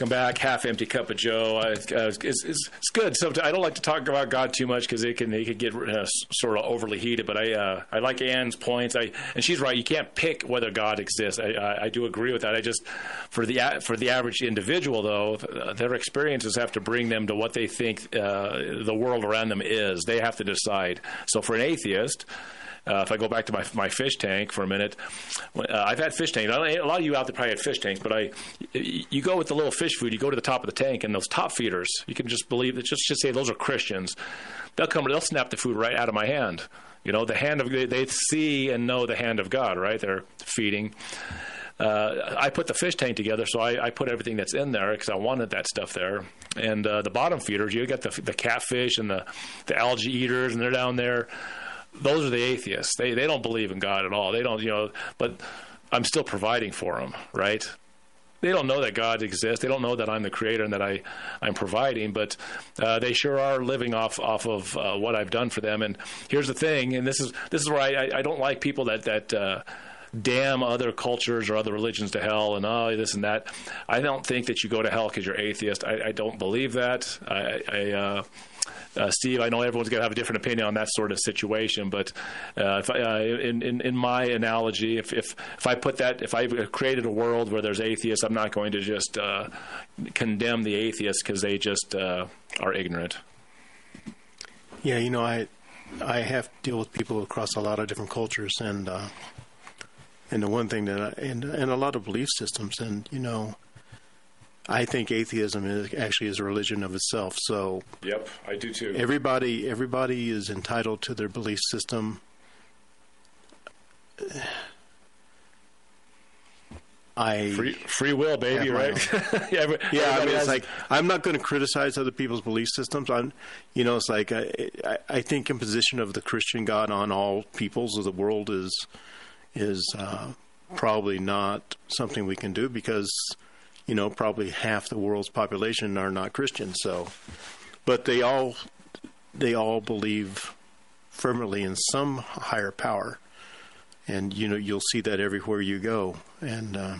Welcome back, half empty cup of Joe. I, uh, it's, it's, it's good. So I don't like to talk about God too much because it can it can get uh, sort of overly heated. But I uh, I like Ann's points. I and she's right. You can't pick whether God exists. I, I, I do agree with that. I just for the for the average individual though, their experiences have to bring them to what they think uh, the world around them is. They have to decide. So for an atheist. Uh, if I go back to my my fish tank for a minute, uh, I've had fish tanks. A lot of you out there probably had fish tanks, but I, you go with the little fish food. You go to the top of the tank, and those top feeders, you can just believe that. Just just say those are Christians. They'll come. They'll snap the food right out of my hand. You know, the hand of they see and know the hand of God. Right? They're feeding. Uh, I put the fish tank together, so I, I put everything that's in there because I wanted that stuff there. And uh, the bottom feeders, you got the the catfish and the the algae eaters, and they're down there those are the atheists. They they don't believe in God at all. They don't, you know. But I'm still providing for them, right? They don't know that God exists. They don't know that I'm the creator and that I I'm providing. But uh, they sure are living off off of uh, what I've done for them. And here's the thing. And this is this is where I I, I don't like people that that. Uh, damn other cultures or other religions to hell and oh this and that. I don't think that you go to hell because you're atheist. I, I, don't believe that. I, I uh, Steve, I know everyone's going to have a different opinion on that sort of situation, but uh, if I, uh, in, in, in my analogy, if, if if I put that, if I created a world where there's atheists, I'm not going to just uh, condemn the atheists because they just uh, are ignorant. Yeah, you know, I I have to deal with people across a lot of different cultures, and uh, and the one thing that I, and and a lot of belief systems, and you know I think atheism is actually is a religion of itself. So Yep, I do too. Everybody everybody is entitled to their belief system. I free, free will, baby, right? yeah, yeah. I mean, it's like I'm not going to criticize other people's belief systems. I'm, you know, it's like I, I, I think imposition of the Christian God on all peoples of the world is is uh, probably not something we can do because you know, probably half the world's population are not Christian. So, but they all they all believe firmly in some higher power, and you know you'll see that everywhere you go. And uh,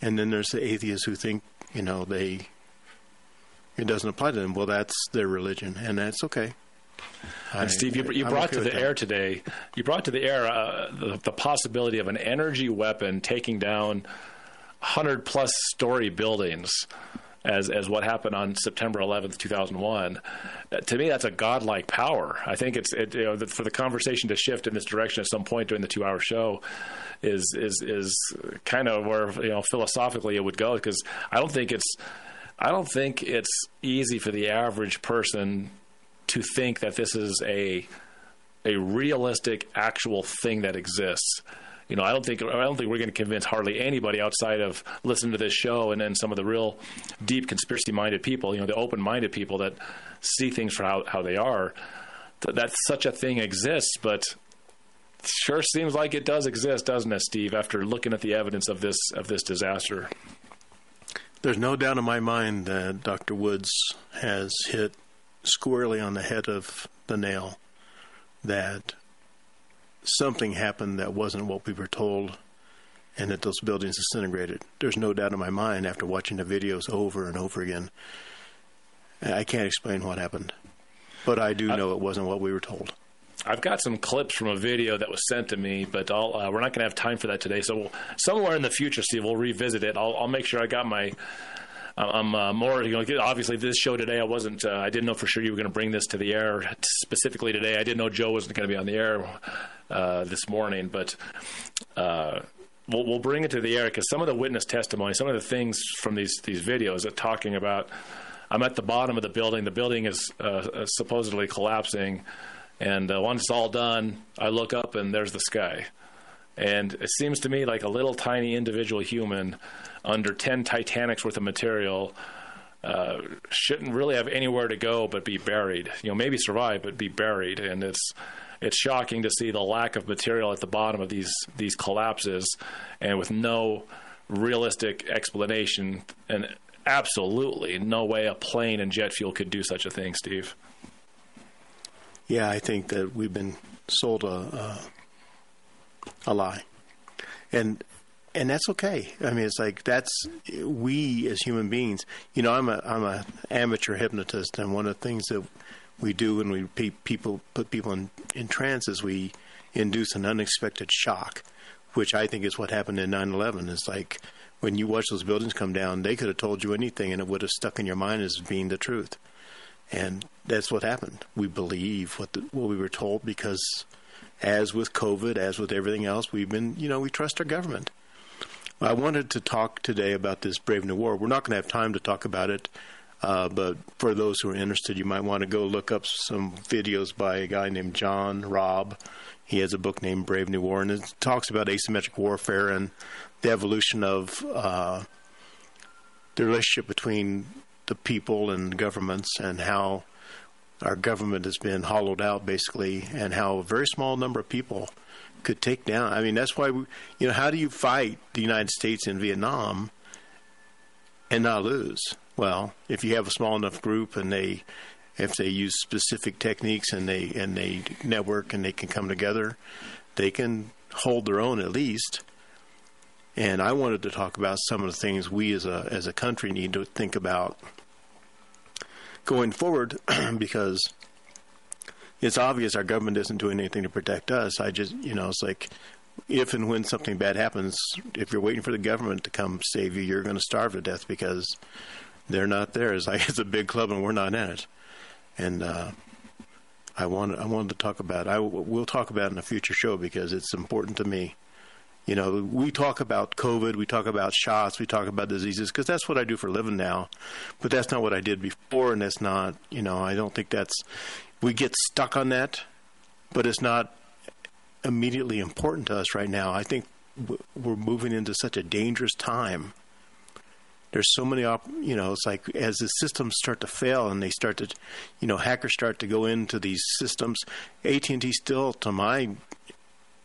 and then there's the atheists who think you know they it doesn't apply to them. Well, that's their religion, and that's okay. And I, Steve, you, you brought okay to the air today. You brought to the air uh, the, the possibility of an energy weapon taking down hundred plus story buildings as as what happened on September 11th, 2001. Uh, to me, that's a godlike power. I think it's it, you know for the conversation to shift in this direction at some point during the two hour show is is is kind of where you know philosophically it would go because I don't think it's I don't think it's easy for the average person to think that this is a a realistic actual thing that exists you know, I don't think I don't think we're going to convince hardly anybody outside of listening to this show and then some of the real deep conspiracy-minded people, you know, the open-minded people that see things for how, how they are. That such a thing exists, but sure seems like it does exist, doesn't it, Steve? After looking at the evidence of this of this disaster, there's no doubt in my mind that Dr. Woods has hit squarely on the head of the nail. That something happened that wasn't what we were told and that those buildings disintegrated. There's no doubt in my mind after watching the videos over and over again. I can't explain what happened, but I do know it wasn't what we were told. I've got some clips from a video that was sent to me, but uh, we're not going to have time for that today. So we'll, somewhere in the future, Steve, we'll revisit it. I'll, I'll make sure I got my I'm uh, more, you know, obviously this show today, I wasn't, uh, I didn't know for sure you were going to bring this to the air specifically today. I didn't know Joe wasn't going to be on the air uh, this morning, but uh, we'll, we'll bring it to the air because some of the witness testimony, some of the things from these these videos are talking about. I'm at the bottom of the building. The building is uh, supposedly collapsing, and uh, once it's all done, I look up and there's the sky. And it seems to me like a little tiny individual human under 10 Titanics worth of material uh, shouldn't really have anywhere to go but be buried. You know, maybe survive but be buried. And it's it's shocking to see the lack of material at the bottom of these these collapses, and with no realistic explanation, and absolutely no way a plane and jet fuel could do such a thing, Steve. Yeah, I think that we've been sold a a, a lie, and and that's okay. I mean, it's like that's we as human beings. You know, I'm a I'm a amateur hypnotist, and one of the things that we do when we pe- people put people in in trance is we induce an unexpected shock, which I think is what happened in 9/11. Is like when you watch those buildings come down, they could have told you anything, and it would have stuck in your mind as being the truth. And that's what happened. We believe what the, what we were told because, as with COVID, as with everything else, we've been you know we trust our government. I wanted to talk today about this Brave New War. We're not going to have time to talk about it, uh, but for those who are interested, you might want to go look up some videos by a guy named John Robb. He has a book named Brave New War, and it talks about asymmetric warfare and the evolution of uh, the relationship between the people and governments, and how our government has been hollowed out, basically, and how a very small number of people could take down. I mean, that's why we, you know, how do you fight the United States in Vietnam and not lose? Well, if you have a small enough group and they, if they use specific techniques and they and they network and they can come together, they can hold their own at least. And I wanted to talk about some of the things we as a as a country need to think about going forward because it's obvious our government isn't doing anything to protect us. I just, you know, it's like if and when something bad happens, if you're waiting for the government to come save you, you're going to starve to death because they're not there. It's like it's a big club and we're not in it. And uh, I wanted, I wanted to talk about. It. I we'll talk about in a future show because it's important to me. You know, we talk about COVID, we talk about shots, we talk about diseases because that's what I do for a living now. But that's not what I did before, and that's not, you know, I don't think that's we get stuck on that, but it's not immediately important to us right now. I think we're moving into such a dangerous time. There's so many, op- you know, it's like as the systems start to fail and they start to, you know, hackers start to go into these systems. AT&T still, to my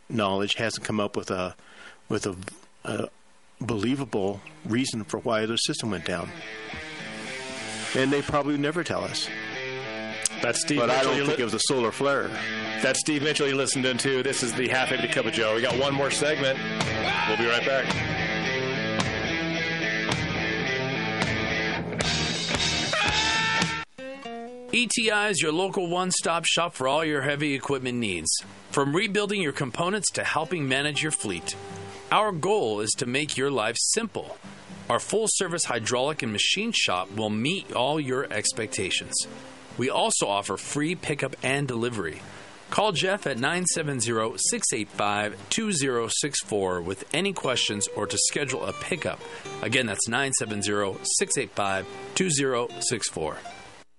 knowledge, hasn't come up with a with a, a believable reason for why their system went down, and they probably never tell us. That's Steve but Mitchell. I don't think it was a solar flare. That's Steve Mitchell you listened to. This is the Half Empty Cup of Joe. We got one more segment. We'll be right back. ETI is your local one stop shop for all your heavy equipment needs. From rebuilding your components to helping manage your fleet. Our goal is to make your life simple. Our full service hydraulic and machine shop will meet all your expectations. We also offer free pickup and delivery. Call Jeff at 970 685 2064 with any questions or to schedule a pickup. Again, that's 970 685 2064.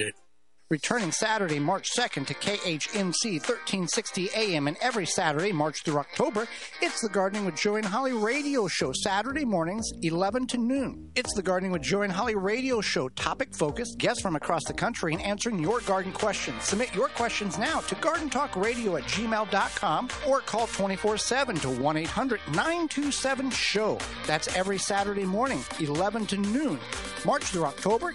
it. Returning Saturday, March 2nd to KHNC 1360 AM and every Saturday, March through October, it's the Gardening with Joey and Holly radio show, Saturday mornings, 11 to noon. It's the Gardening with Joey and Holly radio show, topic focused, guests from across the country, and answering your garden questions. Submit your questions now to gardentalkradio at gmail.com or call 24 7 to 1 800 927 SHOW. That's every Saturday morning, 11 to noon. March through October,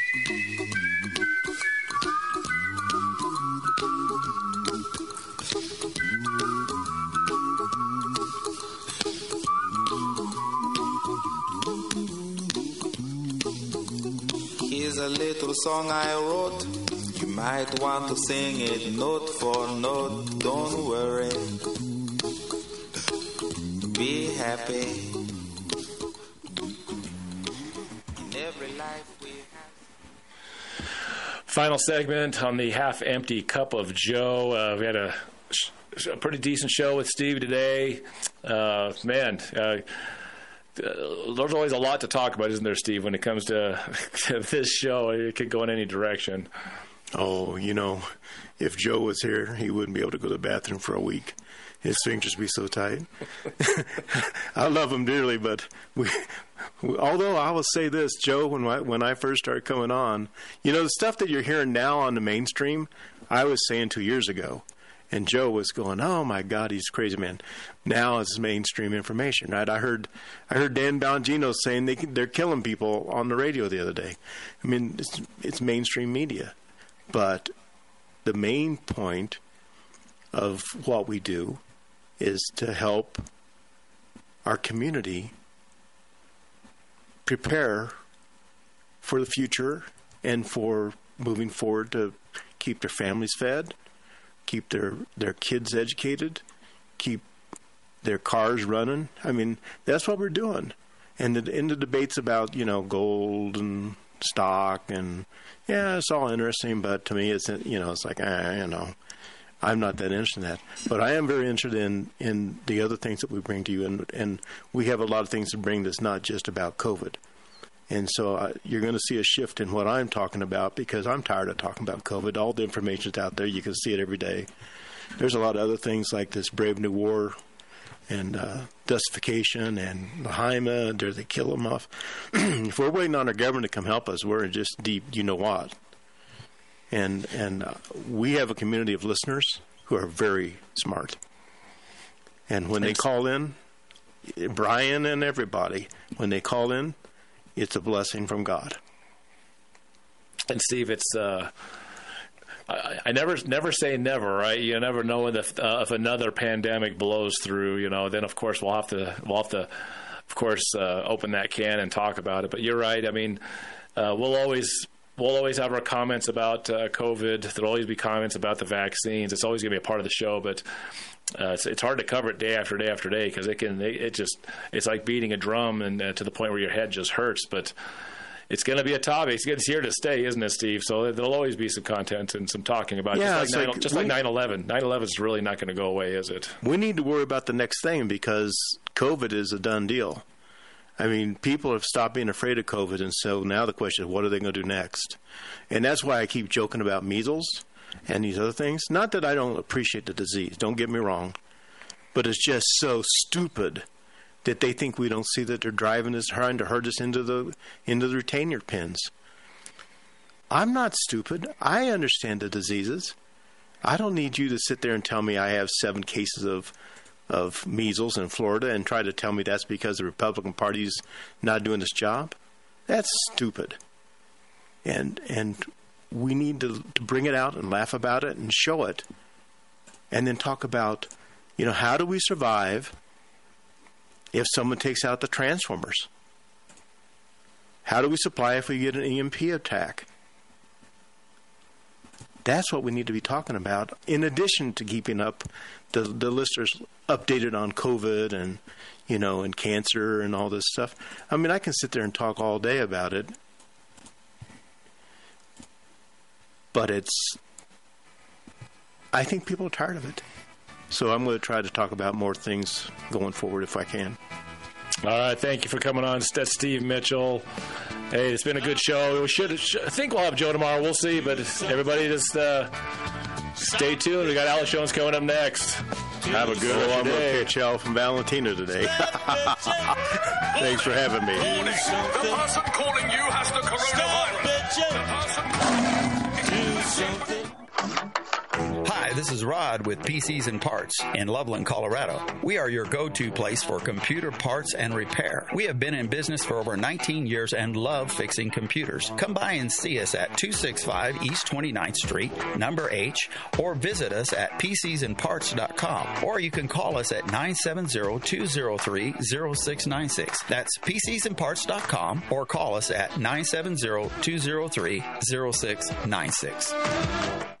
A little song I wrote. You might want to sing it note for note. Don't worry. Be happy. In every life we Final segment on the half empty cup of Joe. Uh, we had a, a pretty decent show with Steve today. Uh, man, uh, Uh, there's always a lot to talk about, isn't there, Steve, when it comes to, to this show? It could go in any direction. Oh, you know, if Joe was here, he wouldn't be able to go to the bathroom for a week. His fingers be so tight. I love him dearly, but we, we, although I will say this, Joe, when I, when I first started coming on, you know, the stuff that you're hearing now on the mainstream, I was saying two years ago. And Joe was going, "Oh my God, he's crazy man." Now it's mainstream information, right? I heard, I heard Dan Bongino saying they they're killing people on the radio the other day. I mean, it's it's mainstream media, but the main point of what we do is to help our community prepare for the future and for moving forward to keep their families fed, keep their their kids educated, keep their cars running. I mean, that's what we're doing. And the, in the debates about you know gold and stock and yeah, it's all interesting, but to me, it's you know, it's like eh, you know, I'm not that interested in that. But I am very interested in in the other things that we bring to you, and and we have a lot of things to bring that's not just about COVID. And so uh, you're going to see a shift in what I'm talking about because I'm tired of talking about COVID. All the information's out there; you can see it every day. There's a lot of other things like this Brave New War and uh, dustification and Lahaina, do they kill them off? if we're waiting on our government to come help us, we're in just deep, you know what. And and uh, we have a community of listeners who are very smart. And when they call in, Brian and everybody, when they call in, it's a blessing from God. And Steve, it's uh, I, I, never never say never, right? You never know if uh, if another pandemic blows through. You know, then of course we'll have to we'll have to, of course, uh, open that can and talk about it. But you're right. I mean, uh, we'll always. We'll always have our comments about uh, COVID. There'll always be comments about the vaccines. It's always going to be a part of the show, but uh, it's, it's, hard to cover it day after day after day because it can it, it, just it's like beating a drum and uh, to the point where your head just hurts. But it's going to be a topic. It's here to stay, isn't it, Steve? So there'll always be some content and some talking about it. Yeah, just like, like just like 9/11. 9/11 is really not going to go away, is it? We need to worry about the next thing because COVID is a done deal. I mean, people have stopped being afraid of COVID, and so now the question is, what are they going to do next? And that's why I keep joking about measles and these other things. Not that I don't appreciate the disease, don't get me wrong, but it's just so stupid that they think we don't see that they're driving us, trying to herd us into the into the retainer pins. I'm not stupid. I understand the diseases. I don't need you to sit there and tell me I have seven cases of of measles in Florida and try to tell me that's because the Republican Party's not doing its job. That's stupid. And and we need to, to bring it out and laugh about it and show it. And then talk about, you know, how do we survive if someone takes out the transformers? How do we supply if we get an EMP attack? That's what we need to be talking about, in addition to keeping up the, the listeners updated on COVID and, you know, and cancer and all this stuff. I mean, I can sit there and talk all day about it, but it's, I think people are tired of it. So I'm going to try to talk about more things going forward if I can. All right, thank you for coming on. That's Steve Mitchell. Hey, it's been a good show. We should, I think we'll have Joe tomorrow. We'll see, but everybody just uh, stay tuned. We got Alex Jones coming up next. Have a good oh, one. I'm going to pitch Al from Valentina today. Thanks for having me. The person calling you has the coronavirus. Hi, this is Rod with PCs and Parts in Loveland, Colorado. We are your go to place for computer parts and repair. We have been in business for over 19 years and love fixing computers. Come by and see us at 265 East 29th Street, number H, or visit us at PCsandParts.com. Or you can call us at 970 203 0696. That's PCsandParts.com or call us at 970 203 0696.